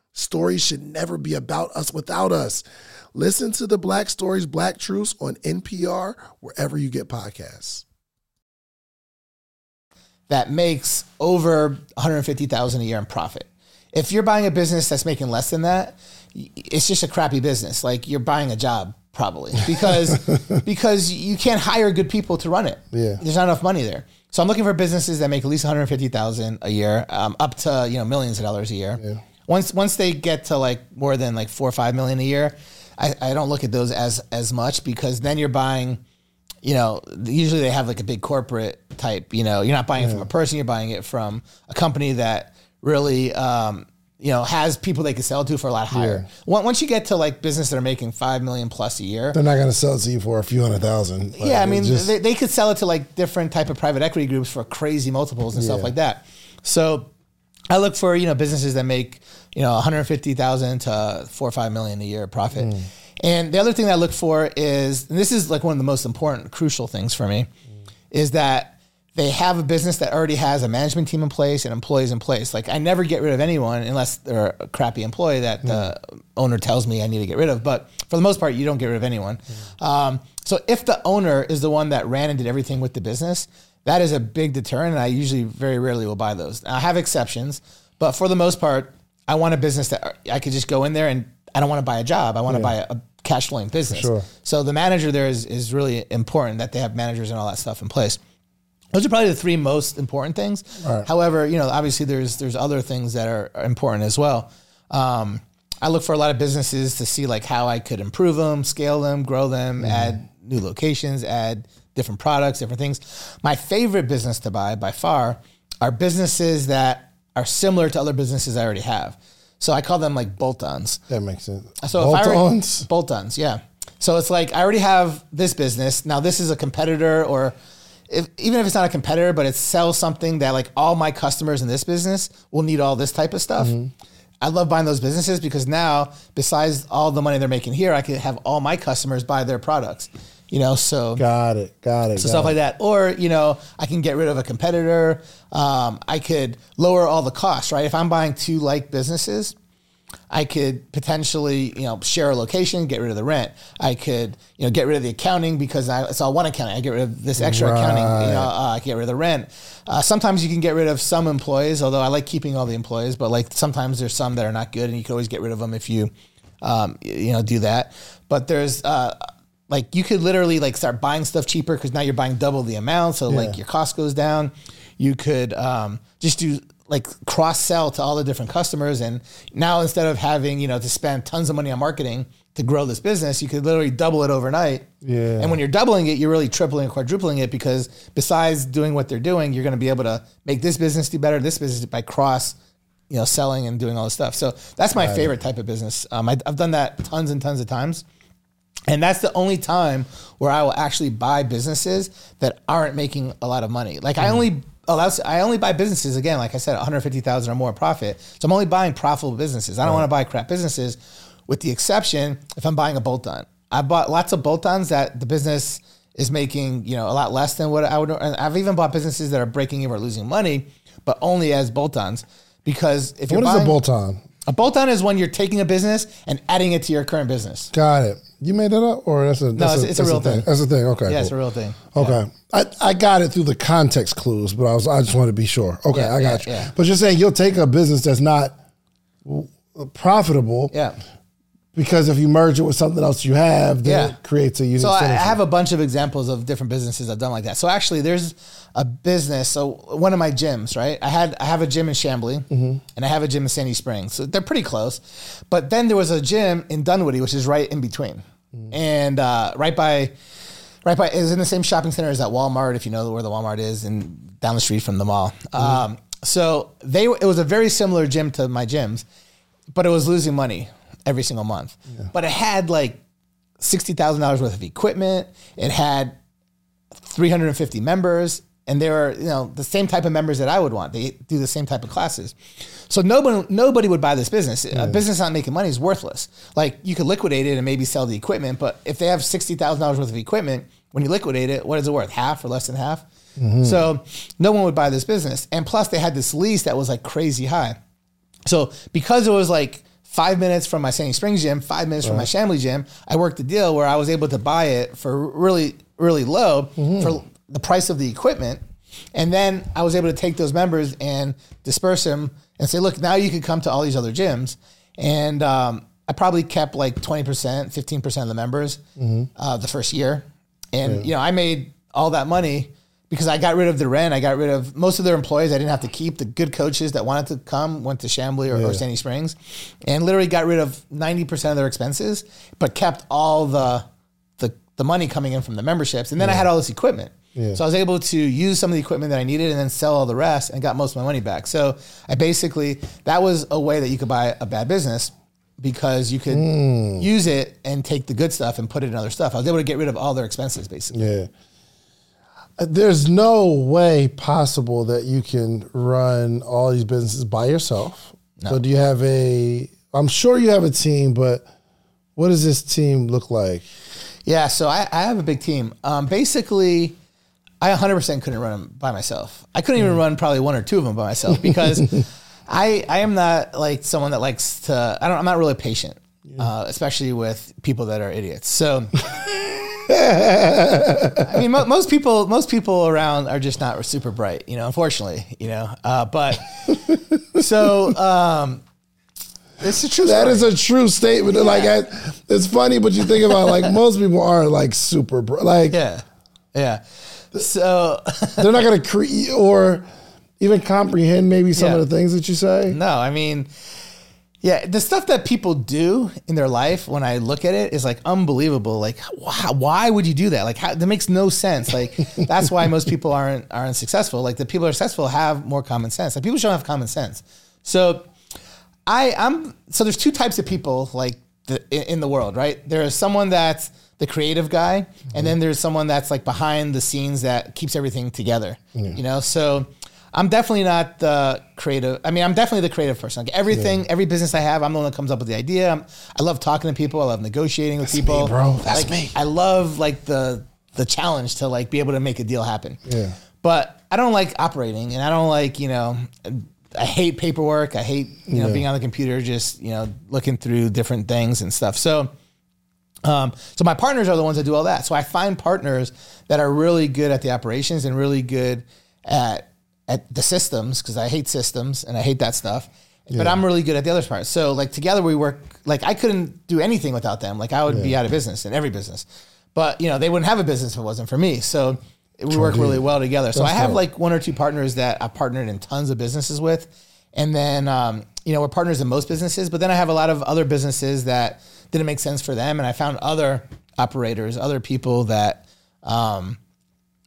Stories should never be about us without us. Listen to the Black Stories, Black Truths on NPR, wherever you get podcasts. That makes over 150,000 a year in profit. If you're buying a business that's making less than that, it's just a crappy business. Like you're buying a job probably because because you can't hire good people to run it. Yeah. There's not enough money there. So I'm looking for businesses that make at least 150,000 a year, um, up to, you know, millions of dollars a year. Yeah. Once once they get to like more than like 4 or 5 million a year, I, I don't look at those as as much because then you're buying you know, usually they have like a big corporate type, you know, you're not buying it from a person, you're buying it from a company that really, um, you know, has people they can sell to for a lot higher. Once Once you get to like business that are making five million plus a year, They're not going to sell it to you for a few hundred thousand. Like, yeah, I mean, just- they, they could sell it to like different type of private equity groups for crazy multiples and stuff like that. So I look for you know businesses that make you know 150,000 to four or five million a year profit. Mm. And the other thing that I look for is, and this is like one of the most important, crucial things for me, is that they have a business that already has a management team in place and employees in place. Like I never get rid of anyone unless they're a crappy employee that the owner tells me I need to get rid of. But for the most part, you don't get rid of anyone. Um, so if the owner is the one that ran and did everything with the business, that is a big deterrent. And I usually very rarely will buy those. I have exceptions, but for the most part, I want a business that I could just go in there and I don't want to buy a job. I want to buy a, a cash flowing business. Sure. So the manager there is, is really important that they have managers and all that stuff in place. Those are probably the three most important things. Right. However, you know, obviously there's there's other things that are, are important as well. Um, I look for a lot of businesses to see like how I could improve them, scale them, grow them, add new locations, add different products, different things. My favorite business to buy by far are businesses that are similar to other businesses I already have. So I call them like bolt-ons. that makes sense. So if I already- Bolt-ons? bolt-ons, yeah. So it's like I already have this business. Now this is a competitor, or if, even if it's not a competitor, but it sells something that like all my customers in this business will need all this type of stuff. Mm-hmm. I love buying those businesses because now, besides all the money they're making here, I can have all my customers buy their products. You know, so Got it. Got it. so got stuff it. like that. Or, you know, I can get rid of a competitor. Um, I could lower all the costs, right? If I'm buying two like businesses, I could potentially, you know, share a location, get rid of the rent. I could, you know, get rid of the accounting because I, it's all one accounting. I get rid of this extra accounting. You know, uh, I get rid of the rent. Uh, sometimes you can get rid of some employees, although I like keeping all the employees. But like sometimes there's some that are not good, and you can always get rid of them if you, um, you know, do that. But there's uh, like you could literally like start buying stuff cheaper because now you're buying double the amount, so like your cost goes down. You could um, just do like cross sell to all the different customers, and now instead of having you know to spend tons of money on marketing to grow this business, you could literally double it overnight. Yeah. And when you're doubling it, you're really tripling and quadrupling it because besides doing what they're doing, you're going to be able to make this business do better, this business by cross, you know, selling and doing all this stuff. So that's my favorite type of business. Um, I, I've done that tons and tons of times. And that's the only time where I will actually buy businesses that aren't making a lot of money. Like I only oh, allows I only buy businesses again, like I said, 150,000 or more profit. So I'm only buying profitable businesses. I don't want to buy crap businesses with the exception if I'm buying a bolt-on. I bought lots of bolt-ons that the business is making, you know, a lot less than what I would and I've even bought businesses that are breaking even or losing money, but only as bolt-ons because if you're What is buying a bolt on? a bolt-on is when you're taking a business and adding it to your current business. Got it. You made that up, or that's a that's it's- it's a that's real thing. That's a thing. Okay. Yeah, it's a real thing. Okay. I, I got it through the context clues, but I was I just wanted to be sure. Okay, Yeah, I got yeah, you. yeah. But you're saying you'll take a business that's not profitable Yeah. Because if you merge it with something else you have, then Yeah. it creates a unique So I, I have a bunch of examples of different businesses I've done like that. So actually, there's a business. So one of my gyms, right? I had I have a gym in Chamblee, and I have a gym in Sandy Springs. So they're pretty close. But then there was a gym in Dunwoody, which is right in between, and uh, right by. Right by is in the same shopping center as that Walmart, if you know where the Walmart is, and down the street from the mall. Um, so they it was a very similar gym to my gyms, but it was losing money every single month. But it had like sixty thousand dollars worth of equipment. It had three hundred and fifty members, and they were you know the same type of members that I would want. They do the same type of classes. So nobody nobody would buy this business. A business not making money is worthless. Like you could liquidate it and maybe sell the equipment, but if they have sixty thousand dollars worth of equipment, when you liquidate it, what is it worth? Half or less than half. Mm-hmm. So no one would buy this business. And plus, they had this lease that was like crazy high. So because it was like five minutes from my Sandy Springs gym, five minutes from my Chamblee gym, I worked a deal where I was able to buy it for really, really low for the price of the equipment. And then I was able to take those members and disperse them and say, look, now you could come to all these other gyms. And um, I probably kept like 20%, 15% of the members uh, the first year. And, you know, I made all that money because I got rid of the rent. I got rid of most of their employees. I didn't have to keep the good coaches that wanted to come went to Chamblee or, or Sandy Springs, and literally got rid of ninety percent of their expenses, but kept all the the the money coming in from the memberships. And then I had all this equipment, so I was able to use some of the equipment that I needed and then sell all the rest and got most of my money back. So I basically that was a way that you could buy a bad business. Because you could hmm. use it and take the good stuff and put it in other stuff. I was able to get rid of all their expenses, basically. Yeah. There's no way possible that you can run all these businesses by yourself. So do you have a I'm sure you have a team, but what does this team look like? Yeah, so I, I have a big team. Um, basically, I 100% couldn't run them by myself. I couldn't even run probably one or two of them by myself because I I am not like someone that likes to. I don't. I'm not really patient, uh, especially with people that are idiots. So. I mean, mo- most people, most people around are just not super bright, you know. Unfortunately, you know. Uh, but so um, it's a true. That story. is a true statement. Like I, it's funny, but you think about like most people are like super bright. like yeah, yeah. So they're not gonna create or even comprehend maybe some Yeah. of the things that you say. No, I mean, yeah, the stuff that people do in their life when I look at it is like unbelievable. Like, wow, why would you do that? Like, how, that makes no sense. Like, that's why most people aren't aren't successful. Like, the people who are successful have more common sense. Like, people don't have common sense. So, I I'm so there's two types of people like the, in, in the world, right? There is someone that's the creative guy, and mm-hmm. then there's someone that's like behind the scenes that keeps everything together. You know, so I'm definitely not the creative. I mean, I'm definitely the creative person. Like everything, every business I have, I'm the one that comes up with the idea. I'm, I love talking to people. I love negotiating with people, bro. That's Like, me. I love like the the challenge to like be able to make a deal happen. Yeah. But I don't like operating, and I don't like you know I hate paperwork. I hate you know Yeah. being on the computer, just you know looking through different things and stuff. So. Um, so my partners are the ones that do all that. So I find partners that are really good at the operations and really good at at the systems because I hate systems and I hate that stuff. But I'm really good at the other part. So like together we work. Like I couldn't do anything without them. Like I would be out of business in every business. But you know they wouldn't have a business if it wasn't for me. So we work really well together. So I have like one or two partners that I've partnered in tons of businesses with, and then um, you know we're partners in most businesses. But then I have a lot of other businesses that didn't make sense for them, and I found other operators, other people that um,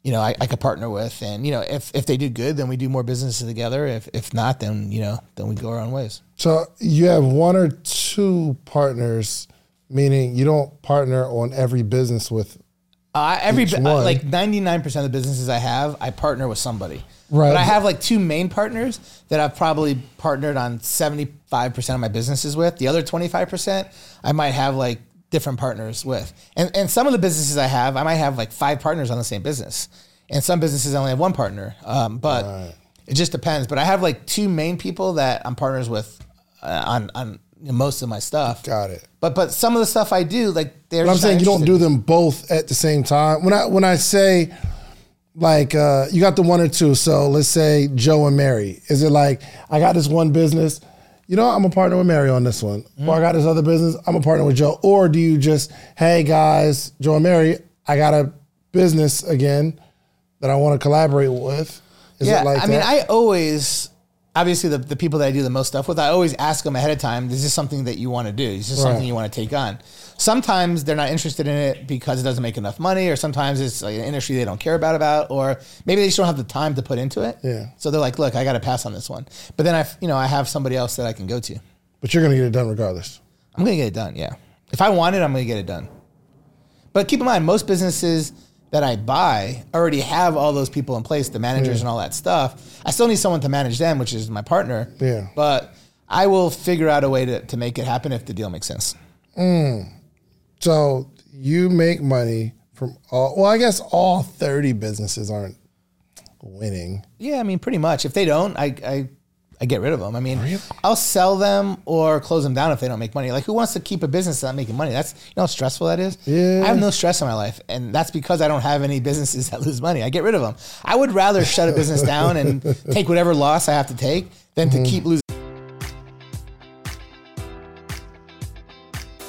you know I, I could partner with, and you know if if they do good, then we do more businesses together. If if not, then you know then we go our own ways. So you have one or two partners, meaning you don't partner on every business with. Uh, every one. like ninety nine percent of the businesses I have, I partner with somebody. Right. But I have like two main partners that I've probably partnered on seventy five percent of my businesses with. The other twenty five percent, I might have like different partners with. And and some of the businesses I have, I might have like five partners on the same business. And some businesses I only have one partner. Um, but it just depends. But I have like two main people that I'm partners with uh, on on most of my stuff. Got it. But but some of the stuff I do, like they're. But I'm saying you don't do them both at the same time. When I when I say like uh, you got the one or two, so let's say Joe and Mary. Is it like I got this one business? You know, I'm a partner with Mary on this one. Mm-hmm. Or I got this other business. I'm a partner with Joe. Or do you just, hey guys, Joe and Mary, I got a business again that I want to collaborate with. Is yeah, it like I mean. I always, obviously, the, the people that I do the most stuff with, I always ask them ahead of time, is this something that you want to do? Is this something you want to take on? Sometimes they're not interested in it because it doesn't make enough money, or sometimes it's like an industry they don't care about, about or maybe they just don't have the time to put into it. Yeah. So they're like, look, I got to pass on this one. But then I, you know, I have somebody else that I can go to. but you're gonna get it done regardless. I'm gonna get it done. Yeah. If I want it, I'm gonna get it done. But keep in mind, most businesses that I buy already have all those people in place, the managers and all that stuff. I still need someone to manage them, which is my partner. Yeah. But I will figure out a way to, to make it happen if the deal makes sense. Mm. So you make money from all. Well, I guess all 30 businesses aren't winning. Yeah, I mean, pretty much. If they don't, I I, I get rid of them. I mean, I'll sell them or close them down if they don't make money. Like, who wants to keep a business that's not making money? That's you know how stressful that is. Yeah. I have no stress in my life, and that's because I don't have any businesses that lose money. I get rid of them. I would rather shut a business down and take whatever loss I have to take than to mm-hmm. keep losing.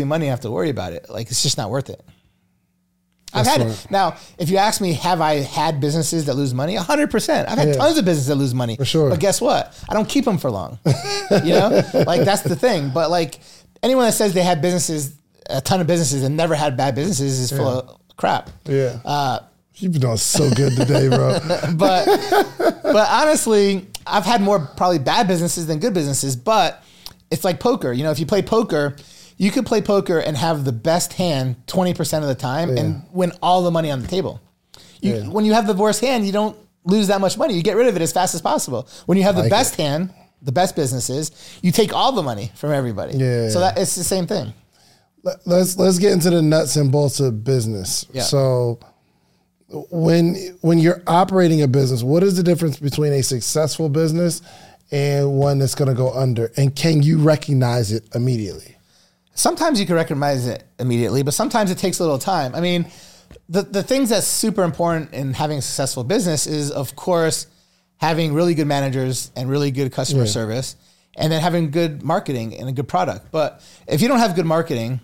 Money, I have to worry about it. Like, it's just not worth it. I've That's had right. it. Now, if you ask me, have I had businesses that lose money? 100%. I've had Yeah. tons of businesses that lose money. For sure. But guess what? I don't keep them for long. you know? Like, that's the thing. But, like, anyone that says they had businesses, a ton of businesses and never had bad businesses is full of crap. Yeah. Uh, You've been doing so good today, bro. but but honestly, I've had more probably bad businesses than good businesses. But it's like poker. You know, if you play poker, you could play poker and have the best hand twenty percent of the time and win all the money on the table. You, Yeah. When you have the worst hand, you don't lose that much money. You get rid of it as fast as possible. When you have the Like best it. hand, the best businesses, you take all the money from everybody. Yeah. So that it's the same thing. Let- let's let's get into the nuts and bolts of business. Yeah. So when when you're operating a business, what is the difference between a successful business and one that's going to go under? And can you recognize it immediately? Sometimes you can recognize it immediately, but sometimes it takes a little time. I mean, the the things that's super important in having a successful business is, of course, having really good managers and really good customer service, and then having good marketing and a good product. But if you don't have good marketing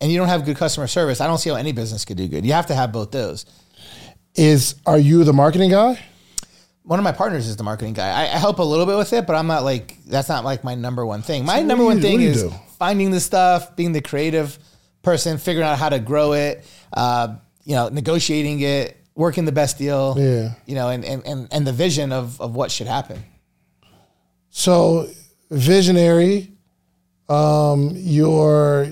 and you don't have good customer service, I don't see how any business could do good. You have to have both those. Is are you the marketing guy? One of my partners is the marketing guy. I, I help a little bit with it, but I'm not like that's not like my number one thing. My what number do one thing you is do? finding the stuff, being the creative person, figuring out how to grow it, uh, you know, negotiating it, working the best deal, Yeah. you know, and and, and, and the vision of, of what should happen. So visionary. Um, you're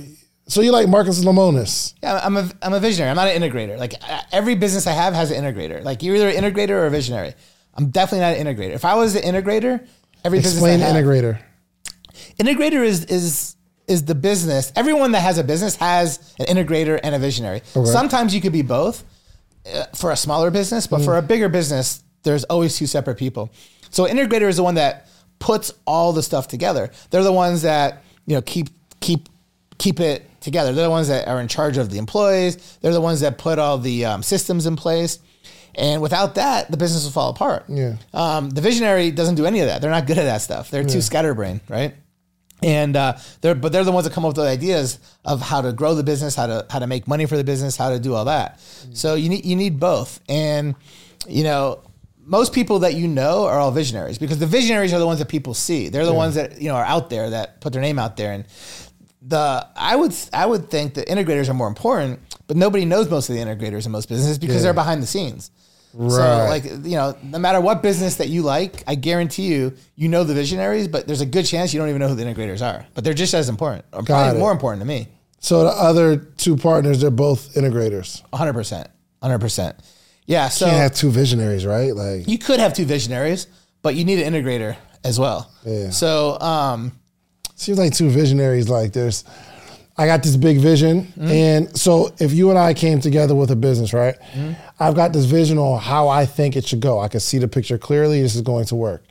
so you like Marcus Lemonis. Yeah, I'm a I'm a visionary. I'm not an integrator. Like uh, every business I have has an integrator. Like you're either an integrator or a visionary. I'm definitely not an integrator. If I was an integrator, every Explain business I have, integrator. integrator is is is the business. Everyone that has a business has an integrator and a visionary. Sometimes you could be both uh, for a smaller business, but for a bigger business, there's always two separate people. So integrator is the one that puts all the stuff together. They're the ones that you know keep keep keep it together. They're the ones that are in charge of the employees. They're the ones that put all the um, systems in place. And without that, the business will fall apart. Yeah. Um, the visionary doesn't do any of that. They're not good at that stuff. They're too scatterbrained, right? And uh, they're but they're the ones that come up with the ideas of how to grow the business, how to how to make money for the business, how to do all that. So you need you need both. And you know, most people that you know are all visionaries because the visionaries are the ones that people see. They're the ones that you know are out there that put their name out there. And the I would I would think the integrators are more important, but nobody knows most of the integrators in most businesses because they're behind the scenes. So Right. like you know, no matter what business that you like, I guarantee you, you know the visionaries, but there's a good chance you don't even know who the integrators are. But they're just as important, or Got probably it. more important to me. So the other two partners, they're both integrators. 100 percent, 100 percent. Yeah. So you Can't have two visionaries, right? Like you could have two visionaries, but you need an integrator as well. Yeah. So um, seems like two visionaries. Like there's, I got this big vision, mm-hmm. and so if you and I came together with a business, right? Mm-hmm. I've got this vision on how I think it should go. I can see the picture clearly. This is going to work,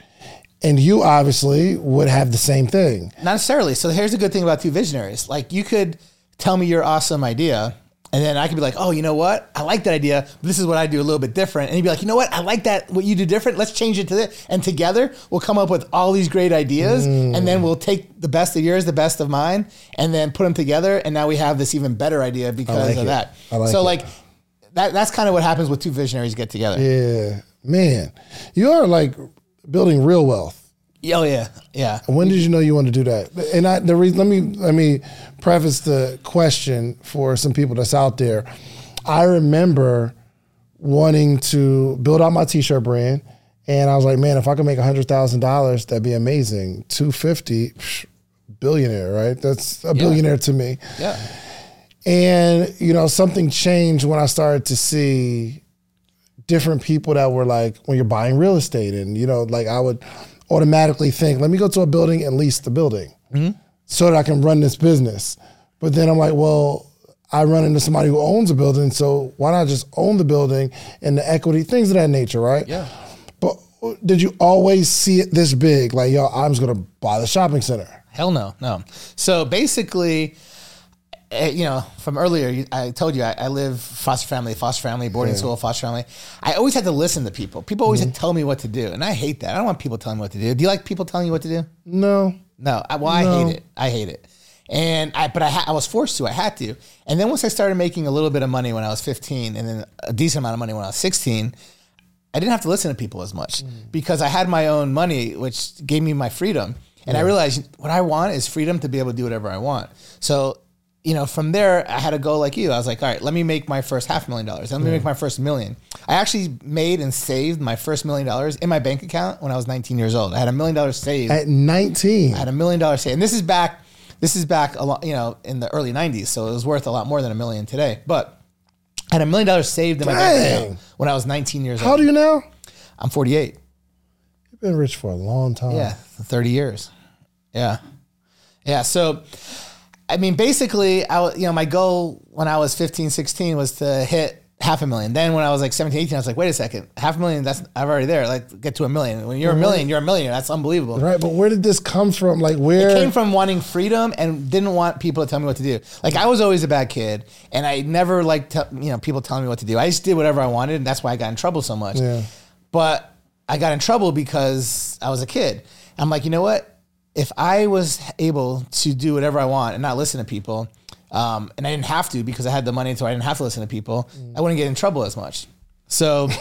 and you obviously would have the same thing. Not necessarily. So here's a good thing about two visionaries. Like you could tell me your awesome idea, and then I could be like, oh, you know what? I like that idea. But this is what I do a little bit different. And he'd be like, you know what? I like that. What you do different. Let's change it to this. And together we'll come up with all these great ideas, and then we'll take the best of yours, the best of mine, and then put them together. And now we have this even better idea because like of it. that. I like so it. like that. That's kind of what happens with two visionaries get together. Yeah, man, you are like building real wealth. Oh yeah, yeah. When did you know you wanted to do that? And I, the reason, let me let me preface the question for some people that's out there. I remember wanting to build out my t-shirt brand, and I was like, man, if I could make hundred thousand dollars, that'd be amazing. Two fifty, billionaire, right? That's a billionaire to me. Yeah. And you know, something changed when I started to see different people that were like, when you're buying real estate, and you know, like I would automatically think, let me go to a building and lease the building hmm? so that I can run this business. But then I'm like, well, I run into somebody who owns a building, so why not just own the building and the equity, things of that nature, right? Yeah. But did you always see it this big? Like, yo, I'm just gonna buy the shopping center. Hell no, no. So basically, Eh, you know, from earlier, I told you I, I live foster family, foster family, boarding school, foster family. I always had to listen to people. People always mm-hmm. had to tell me what to do, and I hate that. I don't want people telling me what to do. Do you like people telling you what to do? No. No, I, well, I No. hate it. I hate it. And I, but I, ha- I was forced to. I had to. And then once I started making a little bit of money when I was 15, and then a decent amount of money when I was 16, I didn't have to listen to people as much mm. because I had my own money, which gave me my freedom. And I realized what I want is freedom to be able to do whatever I want. So, you know, from there, I had to go like you. I was like, all right, let me make my first half million dollars. Let me make my first million. I actually made and saved my first million dollars in my bank account when I was 19 years old. I had a million dollars saved. At 19. I had a million dollars saved, and this is back. This is back a lot, you know, in the early '90s, so it was worth a lot more than a million today. But I had a million dollars saved in my bank account when I was 19 years How old. How do you now? I'm 48. You've Been rich for a long time. Yeah, 30 years. Yeah. Yeah. So, I mean, basically, I, you know, my goal when I was 15, 16 was to hit half a million. Then when I was like 17, 18, I was like, wait a second, half a million, that's, I'm already there. Like, get to a million. When you're a million, you're a million. That's unbelievable. Right, but where did this come from? Like where? It came from wanting freedom and didn't want people to tell me what to do. Like I was always a bad kid, and I never liked te- you know people telling me what to do. I just did whatever I wanted, and that's why I got in trouble so much. Yeah. But I got in trouble because I was a kid. I'm like, you know what? If I was able to do whatever I want and not listen to people, um, and I didn't have to because I had the money, so I didn't have to listen to people, I wouldn't get in trouble as much. So.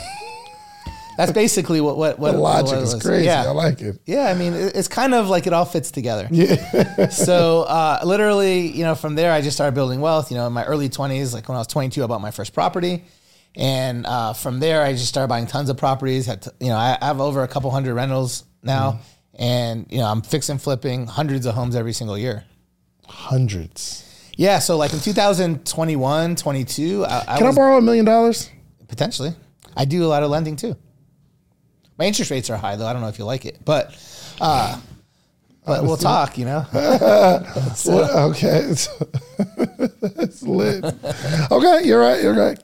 That's basically what what what the logic what is crazy. Yeah. I like it. Yeah, I mean, it's kind of like it all fits together. Yeah. so, uh, literally, you know, from there, I just started building wealth. You know, in my early 20s, like when I was 22, I bought my first property. And uh, from there, I just started buying tons of properties. Had to, you know, I, I have over a couple hundred rentals now. And, you know, I'm fixing, flipping hundreds of homes every single year. Hundreds. Yeah. So, like in 2021, 22, I, I Can I borrow a million dollars? potentially. I do a lot of lending too. My interest rates are high, though. I don't know if you like it, but. Uh, but we'll talk, you know. Well, okay. It's, it's lit. Okay, you're right. You're right.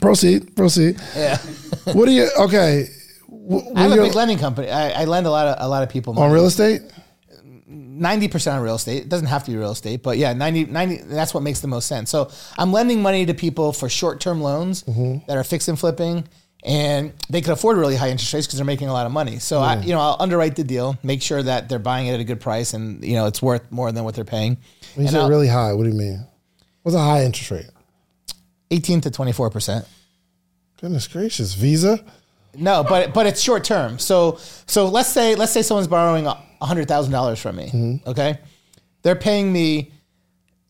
Proceed. Proceed. Yeah. What do you? Okay. W- I have a big lending company. I, I lend a lot of a lot of people money. on real estate. Ninety percent on real estate. It doesn't have to be real estate, but yeah, 90, 90 That's what makes the most sense. So I'm lending money to people for short term loans Mm-hmm. that are fix and flipping, and they can afford really high interest rates because they're making a lot of money. So I, you know, I'll underwrite the deal, make sure that they're buying it at a good price, and you know, it's worth more than what they're paying. When you And say I'll- really high, what do you mean? What's a high interest rate? Eighteen to twenty four percent. Goodness gracious, Visa. No, but but it's short term. So so let's say let's say someone's borrowing a hundred thousand dollars from me. Mm-hmm. Okay, they're paying me,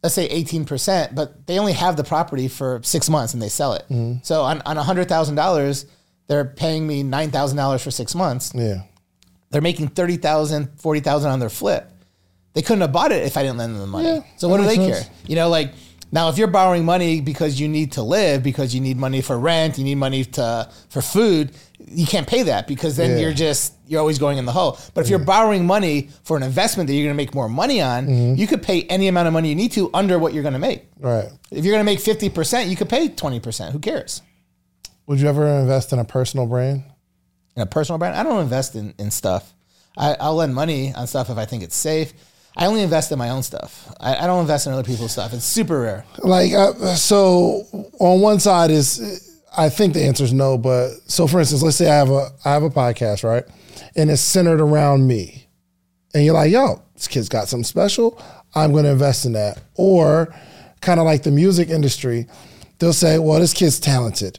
let's say eighteen percent, but they only have the property for six months and they sell it. Mm-hmm. So on on a hundred thousand dollars, they're paying me nine thousand dollars for six months. Yeah. They're making 30,000, 40,000 on their flip. They couldn't have bought it if I didn't lend them the money. Yeah, so what do they makes care? You know, like now if you're borrowing money because you need to live, because you need money for rent, you need money to for food, you can't pay that because then Yeah. you're just you're always going in the hole. But if you're borrowing money for an investment that you're going to make more money on, Mm-hmm. you could pay any amount of money you need to under what you're going to make. Right. If you're going to make 50%, you could pay 20%. Who cares? Would you ever invest in a personal brand? in a personal brand. I don't invest in, in stuff. I, I'll lend money on stuff if I think it's safe. I only invest in my own stuff. I, I don't invest in other people's stuff. It's super rare. Like, uh, so on one side is, I think the answer is no, but so for instance, let's say I have a, I have a podcast, right? And it's centered around me. And you're like, yo, this kid's got something special. I'm going to invest in that. Or kind of like the music industry, they'll say, well, this kid's talented.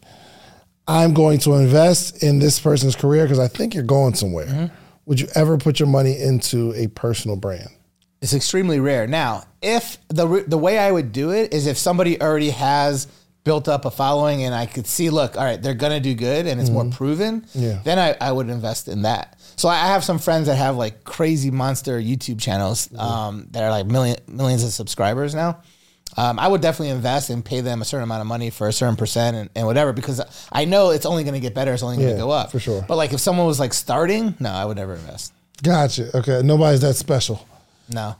I'm going to invest in this person's career because I think you're going somewhere. Would you ever put your money into a personal brand? It's extremely rare. Now, if the the way I would do it is if somebody already has built up a following and I could see, look, all right, they're gonna do good and it's more proven, Yeah. then I, I would invest in that. So I have some friends that have like crazy monster YouTube channels um, that are like million millions of subscribers now. Um, I would definitely invest and pay them a certain amount of money for a certain percent and, and whatever because I know it's only going to get better. It's only going to Yeah, go up for sure. But like if someone was like starting, no, I would never invest. Gotcha. Okay. Nobody's that special. No.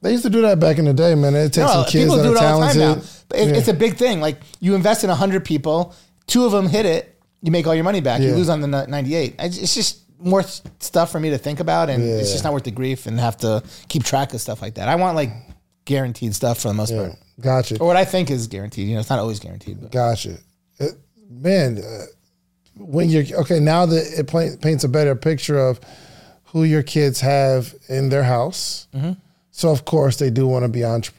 They used to do that back in the day, man. It takes some kids that are talented. But it, Yeah. It's a big thing. Like you invest in hundred people, two of them hit it, you make all your money back. You lose on the ninety-eight. It's just more stuff for me to think about, and it's just not worth the grief and have to keep track of stuff like that. I want like guaranteed stuff for the most part, Gotcha. or what I think is guaranteed. You know, it's not always guaranteed. But. Gotcha. It- man, uh, when you're okay, now that it paints a better picture of who your kids have in their house. Mm-hmm. So, of course, they do want to be entrepreneurs.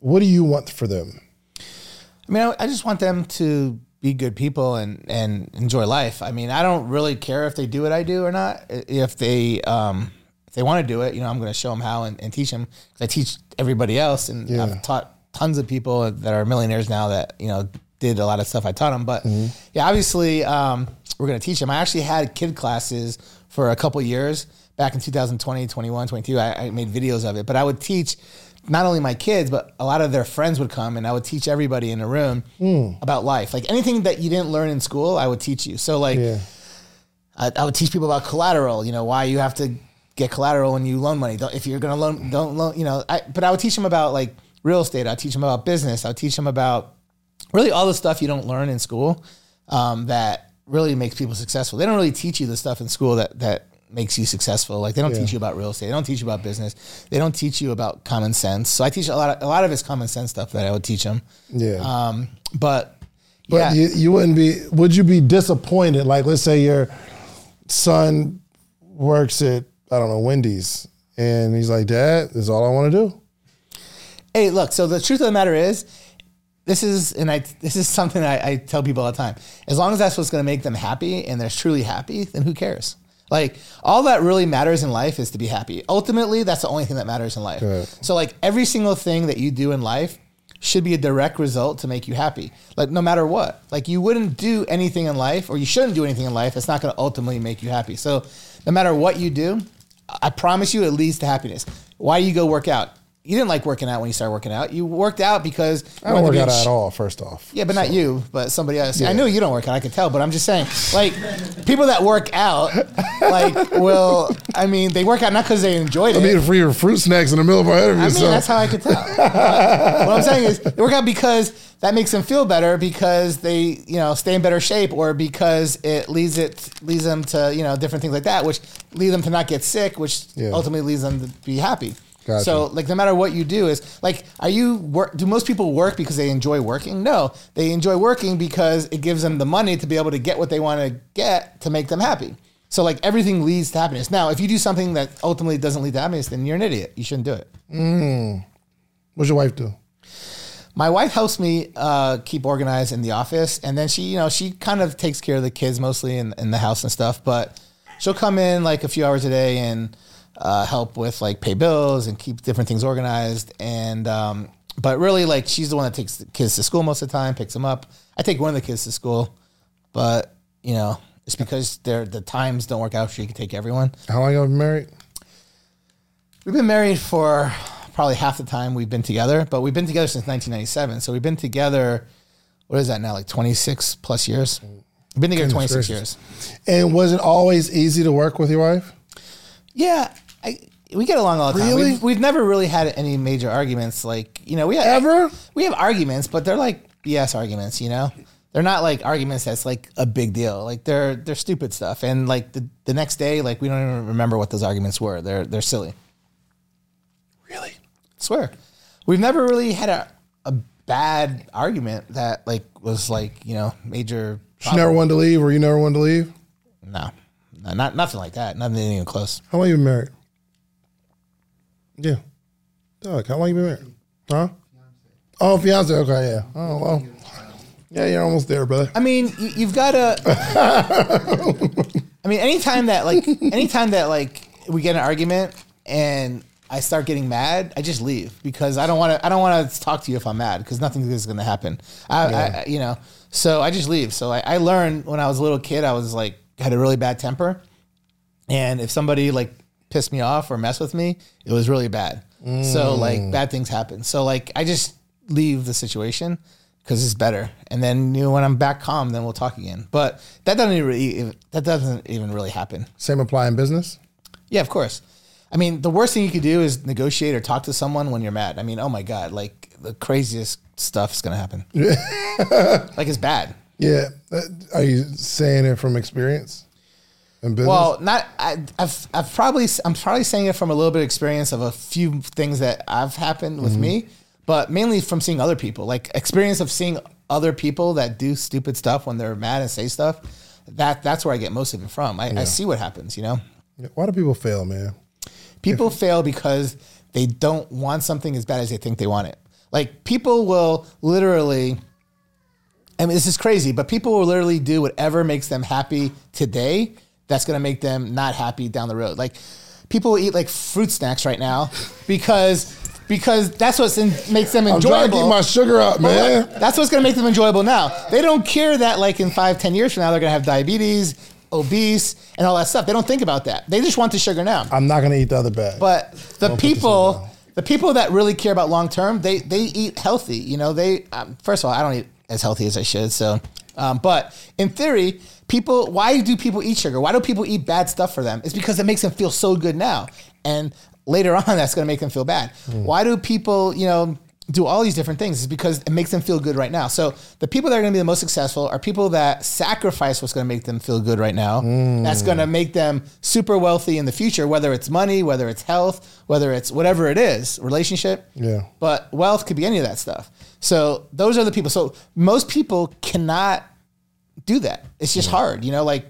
What do you want for them? I mean, I, I just want them to be good people and and enjoy life. I mean, I don't really care if they do what I do or not. If they um, if they want to do it, you know, I'm going to show them how and, and teach them. I teach everybody else, and Yeah. I've taught tons of people that are millionaires now that you know did a lot of stuff I taught them. But Mm-hmm. yeah, obviously, um, we're going to teach them. I actually had kid classes for a couple years back in 2020, 21, 22. I, I made videos of it, but I would teach not only my kids, but a lot of their friends would come and I would teach everybody in the room Hmm. about life. Like anything that you didn't learn in school, I would teach you. So like Yeah. I, I would teach people about collateral, you know, why you have to get collateral when you loan money. Don't, if you're going to loan, don't loan, you know, I, but I would teach them about like real estate. I'd teach them about business. I'd teach them about really all the stuff you don't learn in school um, that really makes people successful. They don't really teach you the stuff in school that, that makes you successful. Like they don't teach you about real estate. They don't teach you about business. They don't teach you about common sense. So I teach a lot of, a lot of it's common sense stuff that I would teach them. Yeah. Um, but, But yeah, you, you wouldn't be, would you be disappointed? Like, let's say your son works at, I don't know, Wendy's, and he's like, Dad, this is all I want to do. Hey, look. So the truth of the matter is, this is, and I, this is something I, I tell people all the time. As long as that's what's going to make them happy, and they're truly happy, then who cares? Like all that really matters in life is to be happy. Ultimately, that's the only thing that matters in life. Correct. So like every single thing that you do in life should be a direct result to make you happy. Like no matter what. Like you wouldn't do anything in life, or you shouldn't do anything in life that's not going to ultimately make you happy. So no matter what you do, I promise you it leads to happiness. Why do you go work out? You didn't like working out when you started working out. You worked out because I don't work out sh- at all, first off. Yeah, but not you, but somebody else. I know you don't work out. I could tell, but I'm just saying, like, people that work out, like, will. I mean, they work out not because they enjoyed it. I'm eating free fruit snacks in the middle of our interview. I mean, so that's how I could tell. what I'm saying is, they work out because that makes them feel better, because they, you know, stay in better shape, or because it leads it leads them to, you know, different things like that, which lead them to not get sick, which Yeah. ultimately leads them to be happy. Gotcha. So, like, no matter what you do, is like, are you work? Do most people work because they enjoy working? No, they enjoy working because it gives them the money to be able to get what they want to get to make them happy. So, like, everything leads to happiness. Now, if you do something that ultimately doesn't lead to happiness, then you're an idiot. You shouldn't do it. what's your wife do? My wife helps me uh, keep organized in the office, and then she, you know, she kind of takes care of the kids mostly in, in the house and stuff. But she'll come in like a few hours a day and uh, help with like pay bills and keep different things organized. And um, but really, like she's the one that takes the kids to school most of the time, picks them up. I take one of the kids to school, but you know, it's because they're the times don't work out. She can take everyone. How long have you been married? We've been married for probably half the time we've been together, but we've been together since 1997. So we've been together, what is that now, like 26 plus years? We've been together Goodness 26 gracious. years. And was it always easy to work with your wife? Yeah, I, we get along all the time. Really? We've, we've never really had any major arguments. Like, you know, we have, Ever? we have arguments, but they're like BS arguments, you know? They're not like arguments that's like a big deal. Like they're they're stupid stuff. And like the, the next day, like we don't even remember what those arguments were. They're they're silly. Really? swear we've never really had a, a bad argument that like was like you know major She never wanted to leave, or you never wanted to leave? no, no not nothing like that nothing even close How long you been married? Yeah. Doug, how long you been married? Huh? Oh, fiance. Okay, yeah. Oh, well. Yeah, you're almost there, brother. i mean you, you've got to i mean anytime that like anytime that like we get an argument and i start getting mad i just leave because i don't want to i don't want to talk to you if i'm mad because nothing is going to happen I, I you know so i just leave so I, I learned when i was a little kid i was like had a really bad temper And if somebody like pissed me off or mess with me, it was really bad. So like bad things happen. So like I just leave the situation because it's better. And then you know when I'm back calm, then we'll talk again. But that doesn't even really, that doesn't even really happen. Same apply in business. Yeah, of course. I mean, the worst thing you could do is negotiate or talk to someone when you're mad. I mean, oh my god, like the craziest stuff is gonna happen. like it's bad. Yeah. Uh, Are you saying it from experience? Well, not I, I've I've probably I'm probably saying it from a little bit of experience of a few things that I've happened with mm-hmm. me, but mainly from seeing other people. Like experience of seeing other people that do stupid stuff when they're mad and say stuff. That that's where I get most of it from. I, I see what happens. You know, Why do people fail, man? people fail because they don't want something as bad as they think they want it. Like people will literally. I mean, this is crazy, but people will literally do whatever makes them happy today. That's going to make them not happy down the road. Like people eat like fruit snacks right now because because that's what makes them I'm trying to enjoyable. my sugar up, man. That's what's going to make them enjoyable now. They don't care that like in five, ten years from now they're going to have diabetes, obese, and all that stuff. They don't think about that. They just want the sugar now. I'm not gonna eat the other bag. But the people, the people that really care about long term, they they eat healthy. You know, they um, first of all, I don't eat as healthy as I should. So, um, but in theory, people, why do people eat sugar? Why do people eat bad stuff for them? It's because it makes them feel so good now, and later on, that's going to make them feel bad. Hmm. Why do people, you know? Do all these different things is because it makes them feel good right now. So the people that are going to be the most successful are people that sacrifice what's going to make them feel good right now. That's going to make them super wealthy in the future, whether it's money, whether it's health, whether it's whatever it is, relationship. Yeah. But wealth could be any of that stuff. So those are the people. So most people cannot do that. It's just hard, you know, like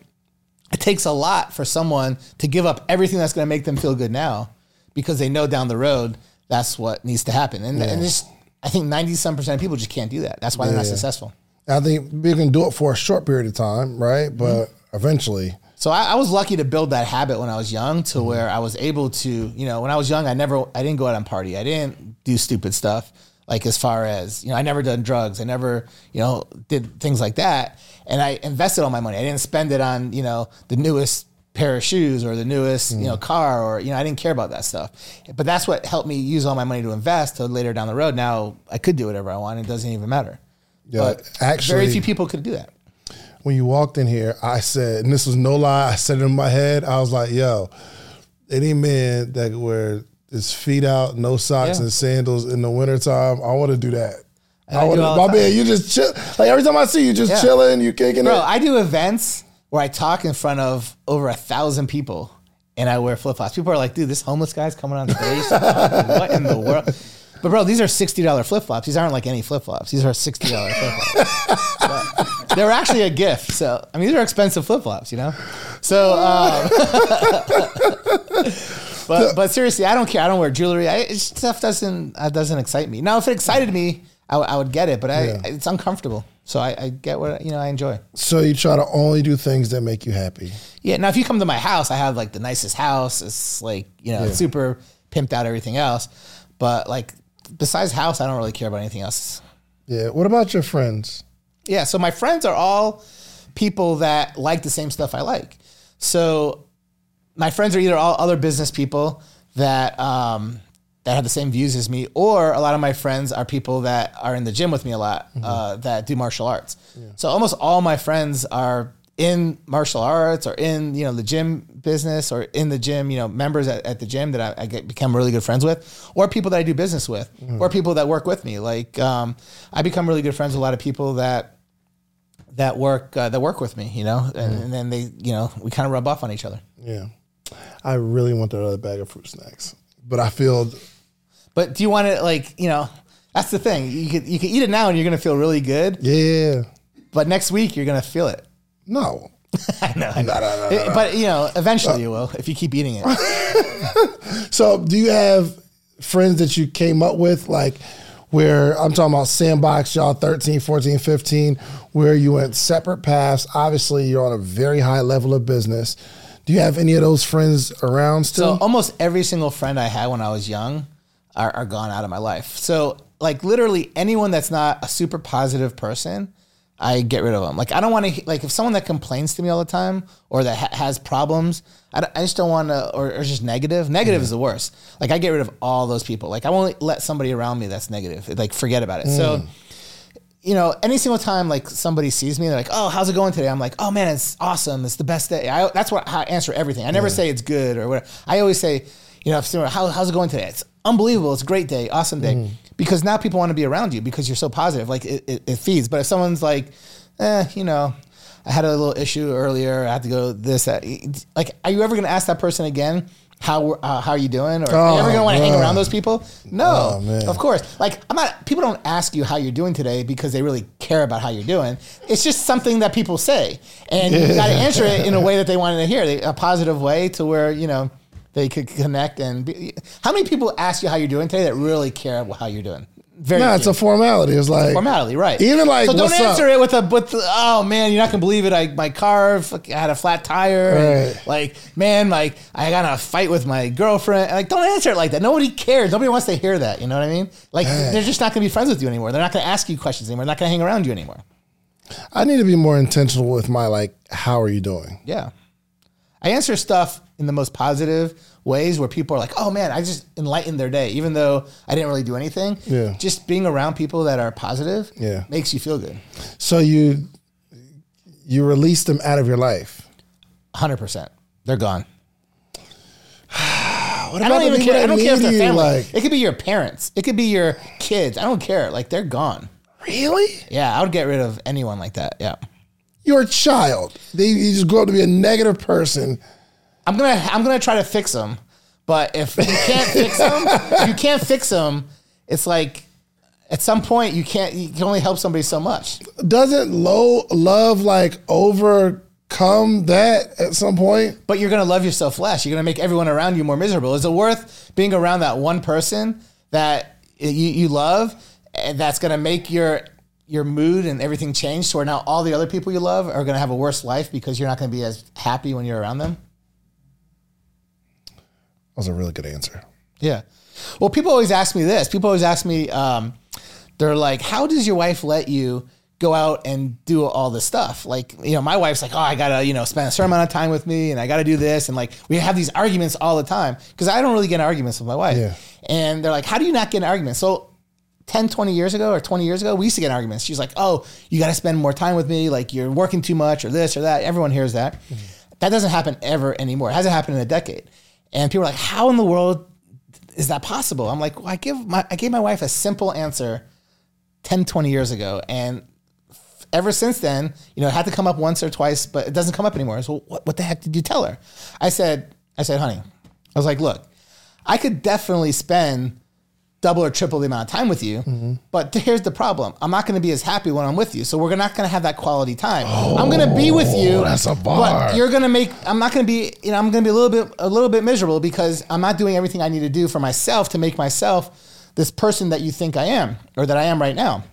it takes a lot for someone to give up everything that's going to make them feel good now because they know down the road that's what needs to happen. And, and just, I think 90 some percent of people just can't do that. That's why they're not successful. I think we can do it for a short period of time, right? But Mm-hmm. eventually, So I, I was lucky to build that habit when I was young to Mm-hmm. where I was able to, you know, when I was young, I never, I didn't go out and party. I didn't do stupid stuff. Like as far as, you know, I never done drugs. I never, you know, did things like that. And I invested all my money. I didn't spend it on, you know, the newest pair of shoes or the newest, you Mm. know, car or, you know, I didn't care about that stuff. But that's what helped me use all my money to invest to later down the road. Now I could do whatever I want. It doesn't even matter. Yeah, but actually- very few people could do that. when you walked in here, I said, and this was no lie, I said it in my head, I was like, yo, any man that could wear his feet out, no socks Yeah. and sandals in the wintertime, I want to do that. And I I do want my man, you just chill. Like every time I see you, just Yeah. chilling, you kicking Bro, it. I do events where I talk in front of over a thousand people and I wear flip flops. People are like, dude, this homeless guy's coming on stage. what in the world? But bro, these are sixty dollar flip flops. These aren't like any flip flops. These are sixty dollar flip flops. They're actually a gift. So I mean, these are expensive flip flops, you know. So, um, but but seriously, I don't care. I don't wear jewelry. I, stuff doesn't uh, doesn't excite me. Now, if it excited me, I, would- would get it. But I, Yeah. it's uncomfortable. So I, I get what you know. I enjoy. so you try to only do things that make you happy. Yeah. Now, if you come to my house, I have like the nicest house. It's like you know, it's super pimped out, everything else. But like, besides house, I don't really care about anything else. Yeah. What about your friends? Yeah. So my friends are all people that like the same stuff I like. So my friends are either all other business people that um, that have the same views as me, or a lot of my friends are people that are in the gym with me a lot uh, that do martial arts. So almost all my friends are in martial arts or in you know the gym business or in the gym you know members at, at the gym that I, I get become really good friends with or people that I do business with or people that work with me like um, I become really good friends with a lot of people that that work uh, that work with me, you know, and, and then they, you know, we kind of rub off on each other. Yeah. I really want that other bag of fruit snacks, but I feel But do you want it like, you know, that's the thing. You could you can eat it now and you're gonna feel really good, yeah. but next week you're gonna feel it. No. I know, I know. It- but you know, eventually uh, you will if you keep eating it. So, do you have friends that you came up with, like where I'm talking about sandbox, y'all 13, 14, 15, where you went separate paths? Obviously, you're on a very high level of business. Do you have any of those friends around still? So almost every single friend I had when I was young are, are gone out of my life. So like literally anyone that's not a super positive person, I get rid of them. Like I don't want to like if someone that complains to me all the time or that ha- has problems, I, I just don't want to or, or just negative. Negative is the worst. Like I get rid of all those people. Like I won't let somebody around me that's negative. Like forget about it. So mm. You know, any single time like somebody sees me, they're like, "Oh, how's it going today?" I'm like, "Oh man, it's awesome. It's the best day." I, that's what how I answer everything. I never say it's good or whatever. I always say, you know, if someone, How, how's it going today? It's unbelievable. It's a great day, awesome day, because now people want to be around you because you're so positive. Like it, it, it feeds. But if someone's like, eh, you know, I had a little issue earlier. I had to go this that. Like, are you ever going to ask that person again? How uh, how are you doing? Or are you ever Oh, going to want to hang around those people? No, Oh, of course. Like I'm not. People don't ask you how you're doing today because they really care about how you're doing. It's just something that people say, and you got to answer it in a way that they wanted to hear, a positive way to where you know they could connect. And be, how many people ask you how you're doing today that really care about how you're doing? Very No, it's a formality. It's like formality, right? Even like, so don't answer up? it with a with oh man, you're not gonna believe it. I my car I had a flat tire. Right. like man, like I got in a fight with my girlfriend. Like don't answer it like that. Nobody cares. Nobody wants to hear that. You know what I mean? Like they're just not gonna be friends with you anymore. They're not gonna ask you questions anymore. They're not gonna hang around you anymore. I need to be more intentional with my like, how are you doing? Yeah. I answer stuff in the most positive ways where people are like, oh man, I just enlightened their day, even though I didn't really do anything. Yeah. Just being around people that are positive Yeah. makes you feel good. So you you release them out of your life. 100%. They're gone. What I don't even care. I don't care if they're family. Like, it could be your parents. It could be your kids. I don't care. Like they're gone. really? Yeah, I would get rid of anyone like that. Yeah. You're child. They, you just grow up to be a negative person. I'm gonna I'm gonna try to fix them, but if you can't fix them, if you can't fix them. It's like at some point you can't. You can only help somebody so much. Doesn't low love like overcome that at some point? But you're gonna love yourself less. You're gonna make everyone around you more miserable. Is it worth being around that one person that you, you love, and that's gonna make your your mood and everything change to where now all the other people you love are gonna have a worse life because you're not gonna be as happy when you're around them? That was a really good answer. Yeah. Well, people always ask me this. People always ask me, um, they're like, how does your wife let you go out and do all this stuff? Like, you know, my wife's like, oh, I gotta, you know, spend a certain amount of time with me and I gotta do this. And like, we have these arguments all the time because I don't really get in arguments with my wife. Yeah. And they're like, how do you not get in arguments? So 10, 20 years ago or 20 years ago, we used to get in arguments. She's like, oh, you got to spend more time with me. Like you're working too much or this or that. Everyone hears that. That doesn't happen ever anymore. It hasn't happened in a decade. And people are like, how in the world is that possible? I'm like, well, I give my, I gave my wife a simple answer 10, 20 years ago. And ever since then, you know, it had to come up once or twice, but it doesn't come up anymore. So what, what the heck did you tell her? I said, I said, honey, I was like, look, I could definitely spend double or triple the amount of time with you. Mm-hmm. But here's the problem: I'm not going to be as happy when I'm with you. So we're not going to have that quality time. I'm going to be with oh, you. that's a bar. But you're going to make. I'm not going to be. You know, I'm going to be a little bit a little bit miserable because I'm not doing everything I need to do for myself to make myself this person that you think I am or that I am right now.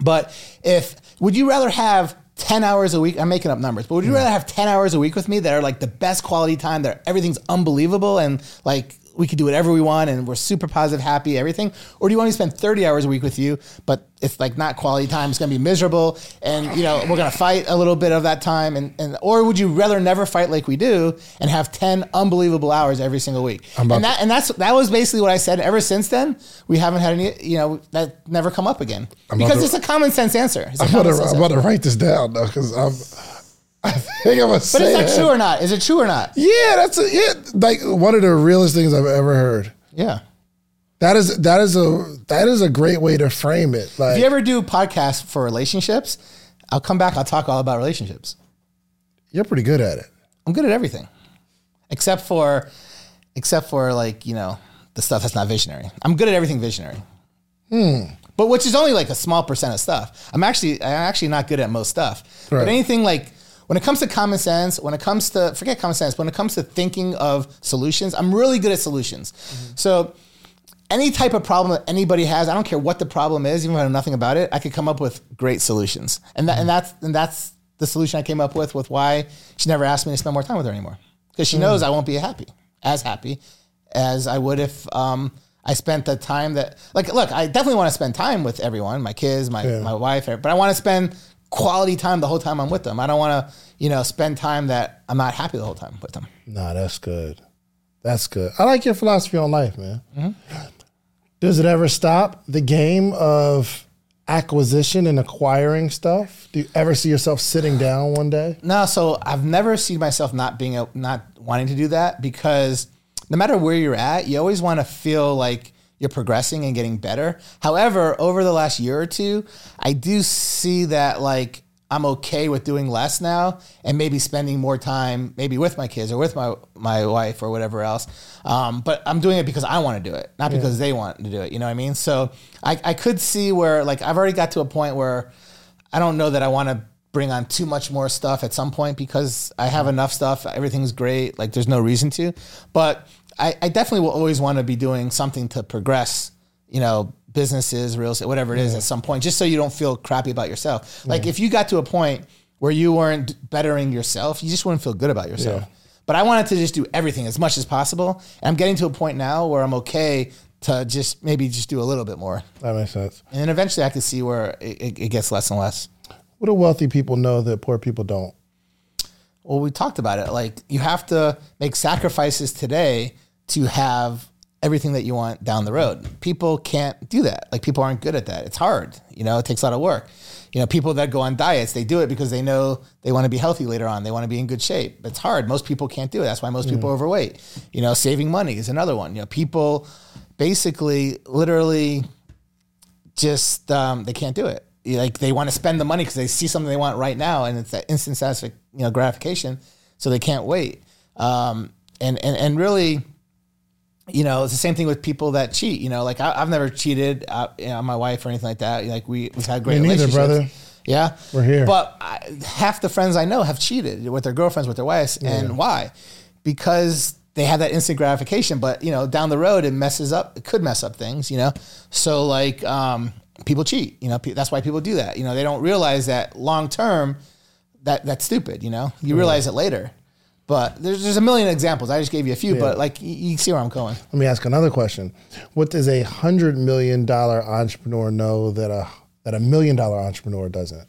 But if would you rather have 10 hours a week? I'm making up numbers, but would you rather have 10 hours a week with me that are like the best quality time, that everything's unbelievable and like we could do whatever we want and we're super positive, happy, everything? Or do you want me to spend 30 hours a week with you, but it's like not quality time, it's gonna be miserable and you know, we're gonna fight a little bit of that time and, and or would you rather never fight like we do and have 10 unbelievable hours every single week? And that and that's that was basically what I said. Ever since then, we haven't had any you know, that never come up again. Because to- it's a common sense answer. It's I'm about, to, I'm about to write this down though, because I'm. I think I'm gonna But say is that true or not? Is it true or not? Yeah, that's a, yeah, like one of the realest things I've ever heard. Yeah. That is that is a that is a great way to frame it. Like If you ever do podcasts for relationships, I'll come back. I'll talk all about relationships. you're pretty good at it. I'm good at everything, except for, except for like you know the stuff that's not visionary. I'm good at everything visionary. Hmm. But which is only like a small percent of stuff. I'm actually I'm actually not good at most stuff. Right. But anything like when it comes to common sense, when it comes to forget common sense, when it comes to thinking of solutions, I'm really good at solutions. Mm-hmm. So any type of problem that anybody has, I don't care what the problem is, even if I know nothing about it, I could come up with great solutions. And that, and mm-hmm. that's and that's the solution I came up with with why she never asked me to spend more time with her anymore. Because she mm-hmm. knows I won't be happy, as happy as I would if um, I spent the time that like look, I definitely want to spend time with everyone, my kids, my my wife, but I want to spend quality time the whole time I'm with them. I don't want to, you know, spend time that I'm not happy the whole time with them. Nah, that's good. That's good. I like your philosophy on life, man. Mm-hmm. Does it ever stop the game of acquisition and acquiring stuff? Do you ever see yourself sitting down one day? No, so I've never seen myself not being a, not wanting to do that because no matter where you're at, you always want to feel like you're progressing and getting better. However, over the last year or two, I do see that like I'm okay with doing less now and maybe spending more time maybe with my kids or with my my wife or whatever else. Um, but I'm doing it because I want to do it, not because they want to do it. You know what I mean? So I, I could see where like I've already got to a point where I don't know that I want to bring on too much more stuff at some point because I have enough stuff. Everything's great. Like there's no reason to. But I, I definitely will always want to be doing something to progress, you know, businesses, real estate, whatever it is, at some point, just so you don't feel crappy about yourself. Like if you got to a point where you weren't bettering yourself, you just wouldn't feel good about yourself. Yeah. But I wanted to just do everything as much as possible. And I'm getting to a point now where I'm okay to just maybe just do a little bit more. That makes sense. And then eventually I can see where it, it, it gets less and less. What do wealthy people know that poor people don't? Well, we talked about it. Like you have to make sacrifices today to have everything that you want down the road. People can't do that. Like people aren't good at that. It's hard. You know, it takes a lot of work. You know, people that go on diets, they do it because they know they want to be healthy later on. They want to be in good shape. It's hard. Most people can't do it. That's why most people are overweight. You know, saving money is another one. You know, people basically literally just um, they can't do it. Like they want to spend the money because they see something they want right now, and it's that instant satisfac- you know, gratification. So they can't wait. Um, and and and really, you know, it's the same thing with people that cheat. You know, like I, I've never cheated uh, you know, on my wife or anything like that. Like we we've had great Me neither, relationships. brother. Yeah, We're here. But I, half the friends I know have cheated with their girlfriends, with their wives, and why? Because they have that instant gratification, but you know, down the road it messes up. It could mess up things, you know. So like, um, people cheat. You know, pe- that's why people do that. You know, they don't realize that long term, that that's stupid. You know, you realize it later. But there's there's a million examples. I just gave you a few, but like you, you see where I'm going. Let me ask another question. What does a hundred million dollar entrepreneur know that a that a million dollar entrepreneur doesn't?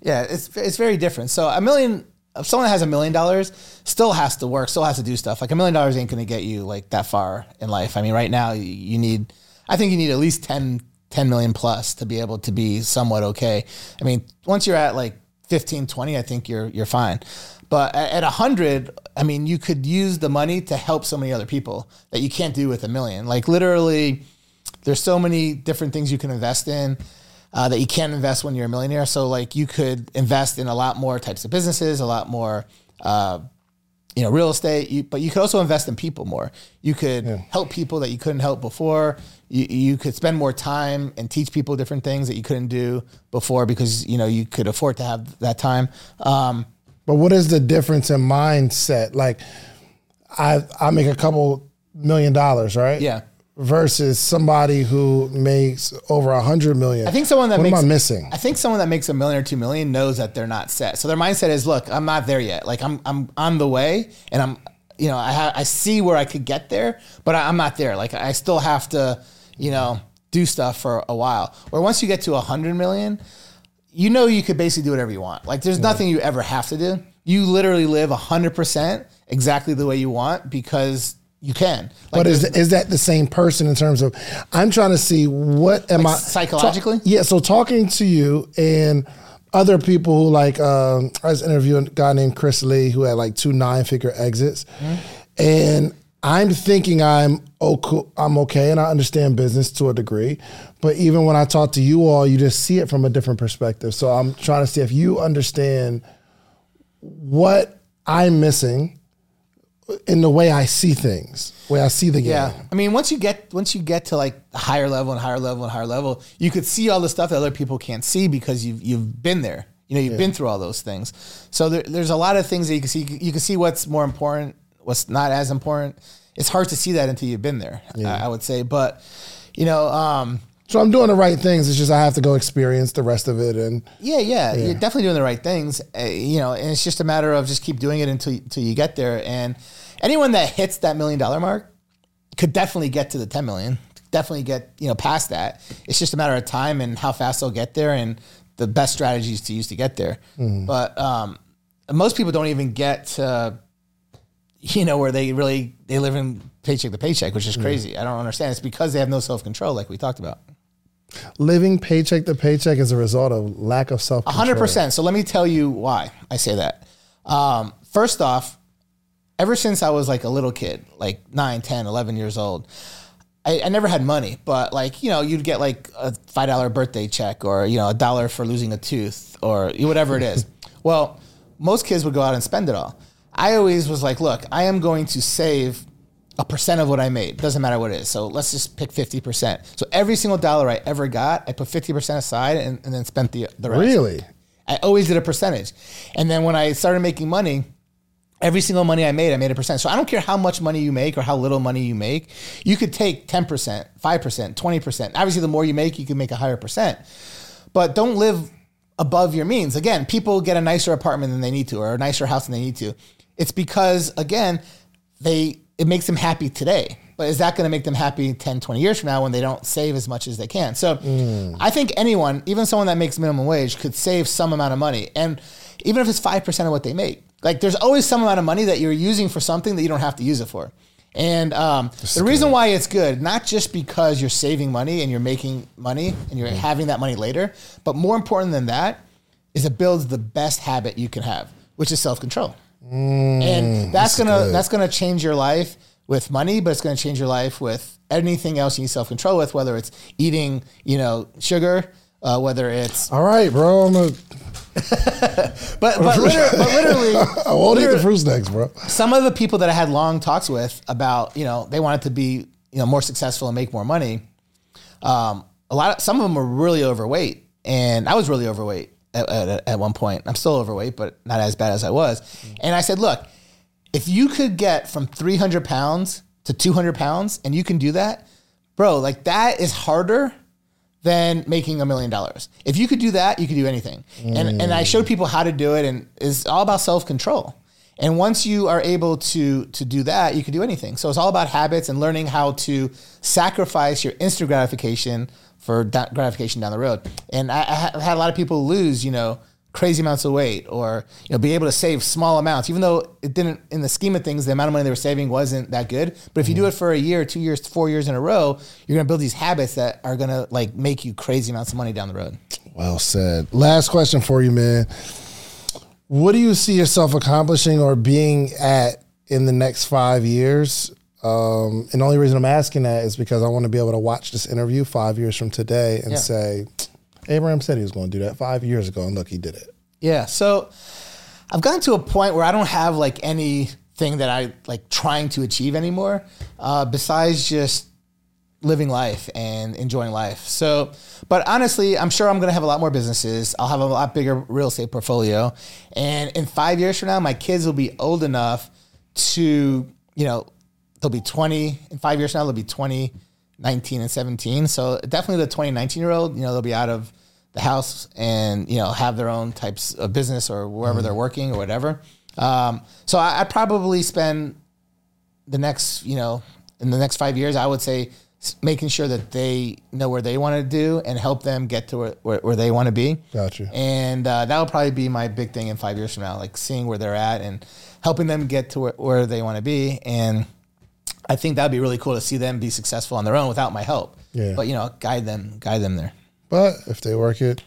Yeah, it's it's very different. So a million, if someone that has a million dollars, still has to work, still has to do stuff. Like a million dollars ain't going to get you like that far in life. I mean, right now you- you need, I think you need at least 10, 10 million plus to be able to be somewhat okay. I mean, once you're at like 15, 20, I think you're you're fine. But at a hundred, I mean, you could use the money to help so many other people that you can't do with a million. Like literally, there's so many different things you can invest in uh, that you can't invest when you're a millionaire. So like you could invest in a lot more types of businesses, a lot more, uh, you know, real estate. You, but you could also invest in people more. You could help people that you couldn't help before. You, you could spend more time and teach people different things that you couldn't do before because you know you could afford to have that time. Um, But what is the difference in mindset? Like, I I make a couple million dollars, right? Yeah. Versus somebody who makes over a hundred million. I think someone that what makes am I missing? I think someone that makes a million or two million knows that they're not set. So their mindset is, look, I'm not there yet. Like I'm I'm on the way, and I'm you know I ha- I see where I could get there, but I, I'm not there. Like I still have to you know do stuff for a while. Or once you get to a hundred million, you know you could basically do whatever you want. Like there's nothing you ever have to do. You literally live hundred percent exactly the way you want because you can. Like But is is that the same person in terms of? I'm trying to see what am Like I psychologically? ta- yeah. So talking to you and other people who like um, I was interviewing a guy named Chris Lee who had like two nine figure exits, and I'm thinking I'm okay, I'm okay, and I understand business to a degree. But even when I talk to you all, you just see it from a different perspective. So I'm trying to see if you understand what I'm missing in the way I see things, way I see the game. Yeah, I mean, once you get once you get to like a higher level and higher level and higher level, you could see all the stuff that other people can't see because you've you've been there. You know, you've been through all those things. So there, there's a lot of things that you can see. You can see what's more important, what's not as important. It's hard to see that until you've been there. I, I would say, but you know, um, So I'm doing the right things. It's just I have to go experience the rest of it. And yeah, yeah, you're definitely doing the right things. Uh, you know, and it's just a matter of just keep doing it until until you get there. And anyone that hits that million dollar mark could definitely get to the 10 million. Definitely get you know past that. It's just a matter of time and how fast they'll get there and the best strategies to use to get there. But um, most people don't even get to you know where they really they live in paycheck to paycheck, which is crazy. I don't understand. It's because they have no self control, like we talked about. living paycheck to paycheck is a result of lack of self A hundred percent. So let me tell you why I say that. Um, first off, ever since I was like a little kid, like 9, 10, 11 years old, I, I never had money, but like, you know, you'd get like a $5 birthday check or, you know, a dollar for losing a tooth or whatever it is. well, most kids would go out and spend it all. I always was like, look, I am going to save a percent of what I made. Doesn't matter what it is. So let's just pick 50%. So every single dollar I ever got, I put 50% aside and, and then spent the, the rest. Really? I always did a percentage. And then when I started making money, Every single money I made, I made a percent. So I don't care how much money you make or how little money you make. You could take 10%, 5%, 20%. Obviously, the more you make, you can make a higher percent. But don't live above your means. Again, people get a nicer apartment than they need to or a nicer house than they need to. It's because, again, they it makes them happy today. But is that going to make them happy 10, 20 years from now when they don't save as much as they can? So I think anyone, even someone that makes minimum wage, could save some amount of money. And even if it's 5% of what they make, like there's always some amount of money that you're using for something that you don't have to use it for. And um, the reason why it's good, not just because you're saving money and you're making money and you're having that money later, but more important than that is it builds the best habit you can have, which is self control. And that's, gonna that's gonna change your life with money, but it's gonna change your life with anything else you need self control with, whether it's eating, you know, sugar, uh, whether it's All right, bro. I'm a, but but, liter- but literally I won't eat the fruit snacks, bro. some of the people that I had long talks with about, you know, they wanted to be, you know, more successful and make more money. Um, a lot of, some of them were really overweight and I was really overweight at, at, at one point. I'm still overweight, but not as bad as I was. And I said, look, if you could get from 300 pounds to 200 pounds and you can do that, bro, like that is harder than making a million dollars. If you could do that, you could do anything. And and I showed people how to do it, and it's all about self control. And once you are able to to do that, you can do anything. So it's all about habits and learning how to sacrifice your instant gratification for da- gratification down the road. And I, I I've had a lot of people lose, you know, crazy amounts of weight, or you know, be able to save small amounts, even though it didn't, in the scheme of things, the amount of money they were saving wasn't that good. But if you do mm-hmm. it for a year, two years, four years in a row, you're gonna build these habits that are gonna like make you crazy amounts of money down the road. Well said. Last question for you, man. What do you see yourself accomplishing or being at in the next five years? Um, and the only reason I'm asking that is because I want to be able to watch this interview five years from today and Yeah. say, Abraham said he was going to do that five years ago, and look, he did it. Yeah. So I've gotten to a point where I don't have like anything that I like trying to achieve anymore, uh, besides just living life and enjoying life. So, but honestly, I'm sure I'm going to have a lot more businesses. I'll have a lot bigger real estate portfolio. And in five years from now, my kids will be old enough to, you know, they'll be 20. In five years from now, they'll be 20, 19, and 17. So definitely the 20, 19 year old, you know, they'll be out of the house and, you know, have their own types of business or wherever they're working or whatever. Um, so I, I'd probably spend the next, you know, in the next five years, I would say making sure that they know where they want to do and help them get to where, where, where they want to be. Gotcha. And uh, that will probably be my big thing in five years from now, like seeing where they're at and helping them get to where, where they want to be. And I think that'd be really cool to see them be successful on their own without my help. Yeah. But you know, guide them, guide them there. But if they work at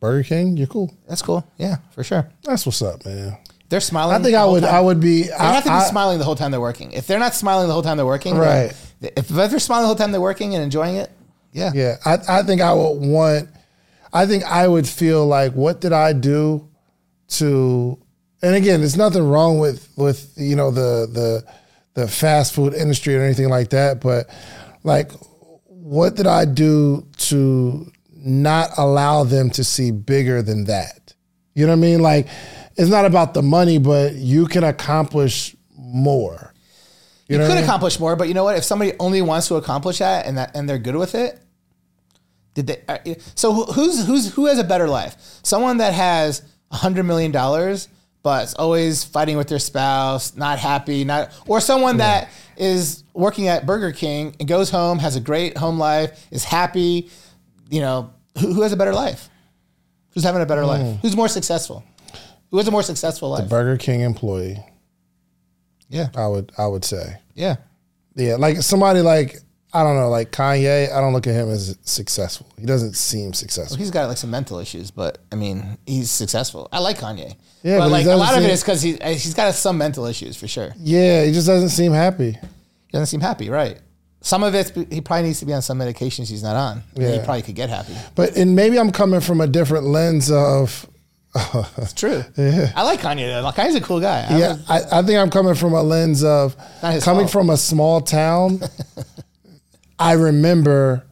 Burger King, you're cool. That's cool. Yeah, for sure. That's what's up, man. They're smiling. I think I would. time. I would be. They I, have to be I- smiling the whole time they're working. If they're not smiling the whole time they're working, Right. then- If, if they're smiling the whole time they're working and enjoying it, yeah, Yeah, I, I think I would want. I think I would feel like, what did I do to? And again, there's nothing wrong with with you know the the the fast food industry or anything like that, but like, what did I do to not allow them to see bigger than that? You know what I mean? Like, it's not about the money, but you can accomplish more. You, know could I mean? accomplish more, but you know what? If somebody only wants to accomplish that and that and they're good with it, did they? uh, So who's who's who has a better life? Someone that has a hundred million dollars, but it's always fighting with their spouse, not happy, not, or someone that is working at Burger King and goes home, has a great home life, is happy. You know, who, who has a better life? Who's having a better Hmm. life? Who's more successful? Who has a more successful life? The Burger King employee, yeah, I would I would say. yeah. Yeah, like somebody like I don't know, like Kanye. I don't look at him as successful. He doesn't seem successful. He's got like some mental issues, but I mean, he's successful. I like Kanye. Yeah, but, but like a lot of it is because he uh, he's got some mental issues for sure. Yeah, he just doesn't seem happy. He doesn't seem happy, right? Some of it he probably needs to be on some medications he's not on. Yeah, he probably could get happy. But and maybe I'm coming from a different lens of It's true. yeah, I like Kanye. though. Kanye's a cool guy. I yeah. was- I, I think I'm coming from a lens of coming fault. from a small town. I remember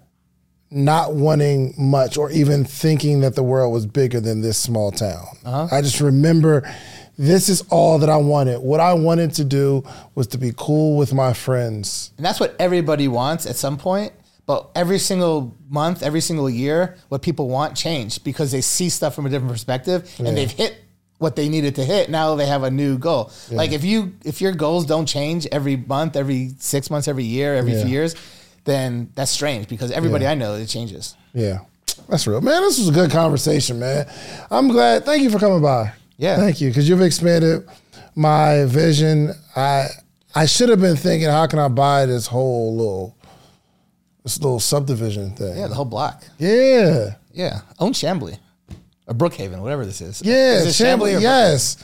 not wanting much or even thinking that the world was bigger than this small town. Uh-huh. I just remember this is all that I wanted. What I wanted to do was to be cool with my friends. And that's what everybody wants at some point. But every single month, every single year, what people want changed because they see stuff from a different perspective and they've hit what they needed to hit. Now they have a new goal. Like if you if your goals don't change every month, every six months, every year, every Yeah. few years, then that's strange because everybody I know it changes. Yeah, that's real, man. This was a good conversation, man. I'm glad. Thank you for coming by. Yeah. thank you because you've expanded my vision. I I should have been thinking, how can I buy this whole little this little subdivision thing? Yeah, the whole block. yeah, Yeah, own Chamblee or Brookhaven, whatever this is. yeah. is it Chamblee, Chamblee yes.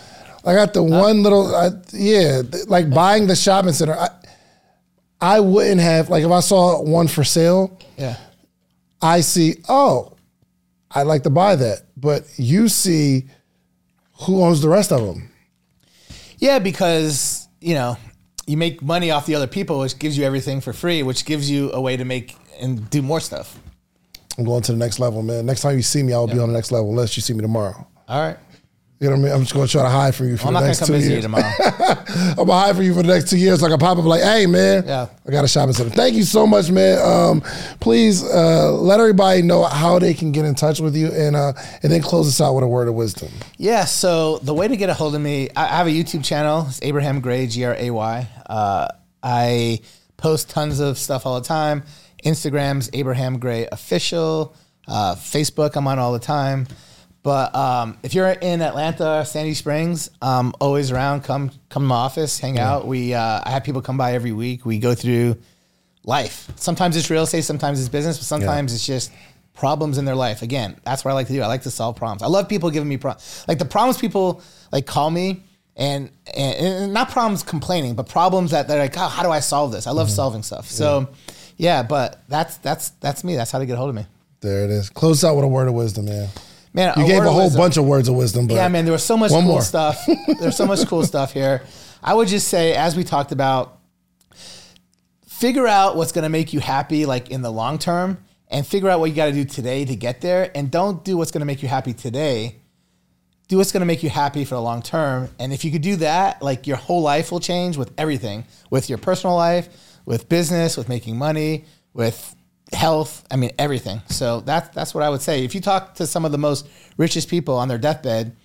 I got the uh, one little, I, yeah, like buying the shopping center. I, I wouldn't have like if I saw one for sale. Yeah. I see, oh, I'd like to buy that. But you see who owns the rest of them. Yeah, because you know you make money off the other people, which gives you everything for free, which gives you a way to make and do more stuff. I'm going to the next level, man. Next time you see me, I'll be on the next level unless you see me tomorrow. All right. You know what I mean? I'm just going to try to hide from you for I'm the not gonna next come two visit you years. tomorrow. I'm going to hide from you for the next two years. Like I pop up like, hey, man, Yeah. I got a shopping center. Thank you so much, man. Um, please uh, let everybody know how they can get in touch with you and, uh, and then close us out with a word of wisdom. Yeah, so the way to get a hold of me, I I have a YouTube channel. It's Abraham Gray, G R A Y. Uh, I post tons of stuff all the time. Instagram's Abraham Gray Official. Uh, Facebook, I'm on all the time. But um, if you're in Atlanta, Sandy Springs, I'm always around. Come come to my office, hang out. We uh, I have people come by every week. We go through life. Sometimes it's real estate, sometimes it's business, but sometimes it's just problems in their life. Again, that's what I like to do. I like to solve problems. I love people giving me problems. Like the problems people like call me and, and, and not problems complaining, but problems that they're like, oh, how do I solve this? I love solving stuff. So yeah, but that's that's that's me. That's how to get a hold of me. There it is. Close out with a word of wisdom, man. Man, You a gave a whole bunch of words of wisdom, but Yeah, man, there was so much cool more. stuff. There's so much cool stuff here. I would just say, as we talked about, figure out what's going to make you happy, like in the long term, and figure out what you got to do today to get there. And don't do what's going to make you happy today. Do what's going to make you happy for the long term. And if you could do that, like your whole life will change with everything, with your personal life, with business, with making money, with health. I mean, everything. So that's that's what I would say. If you talk to some of the most richest people on their deathbed,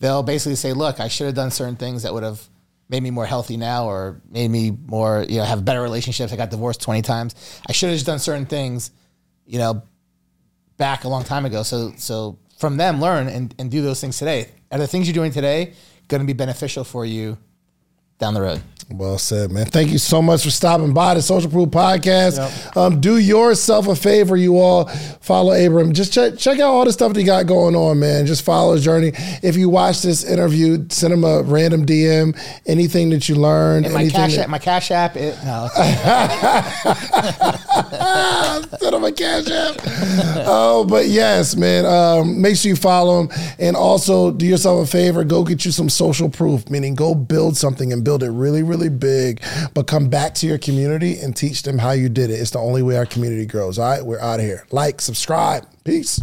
they'll basically say, "Look, I should have done certain things that would have made me more healthy now, or made me more, you know, have better relationships. I got divorced twenty times. I should have just done certain things, you know, back a long time ago. So so from them, learn and, and do those things today. Are the things you're doing today going to be beneficial for you down the road? Well said, man. Thank you so much for stopping by the Social Proof Podcast. Um, do yourself a favor, you all. Follow Abram. Just check check out all the stuff that he got going on, man. Just follow his journey. If you watch this interview, send him a random DM. Anything that you learned, And my anything cash that- app, my cash app, it, no, Send him a cash app. oh, but yes, man. Um, make sure you follow him, and also do yourself a favor. Go get you some social proof, meaning go build something and build it really, really big. But come back to your community and teach them how you did it. It's the only way our community grows. All right, we're out of here. Like, subscribe, peace.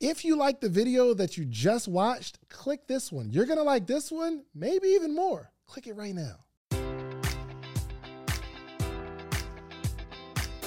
If you like the video that you just watched, click this one. You're gonna like this one, maybe even more. Click it right now.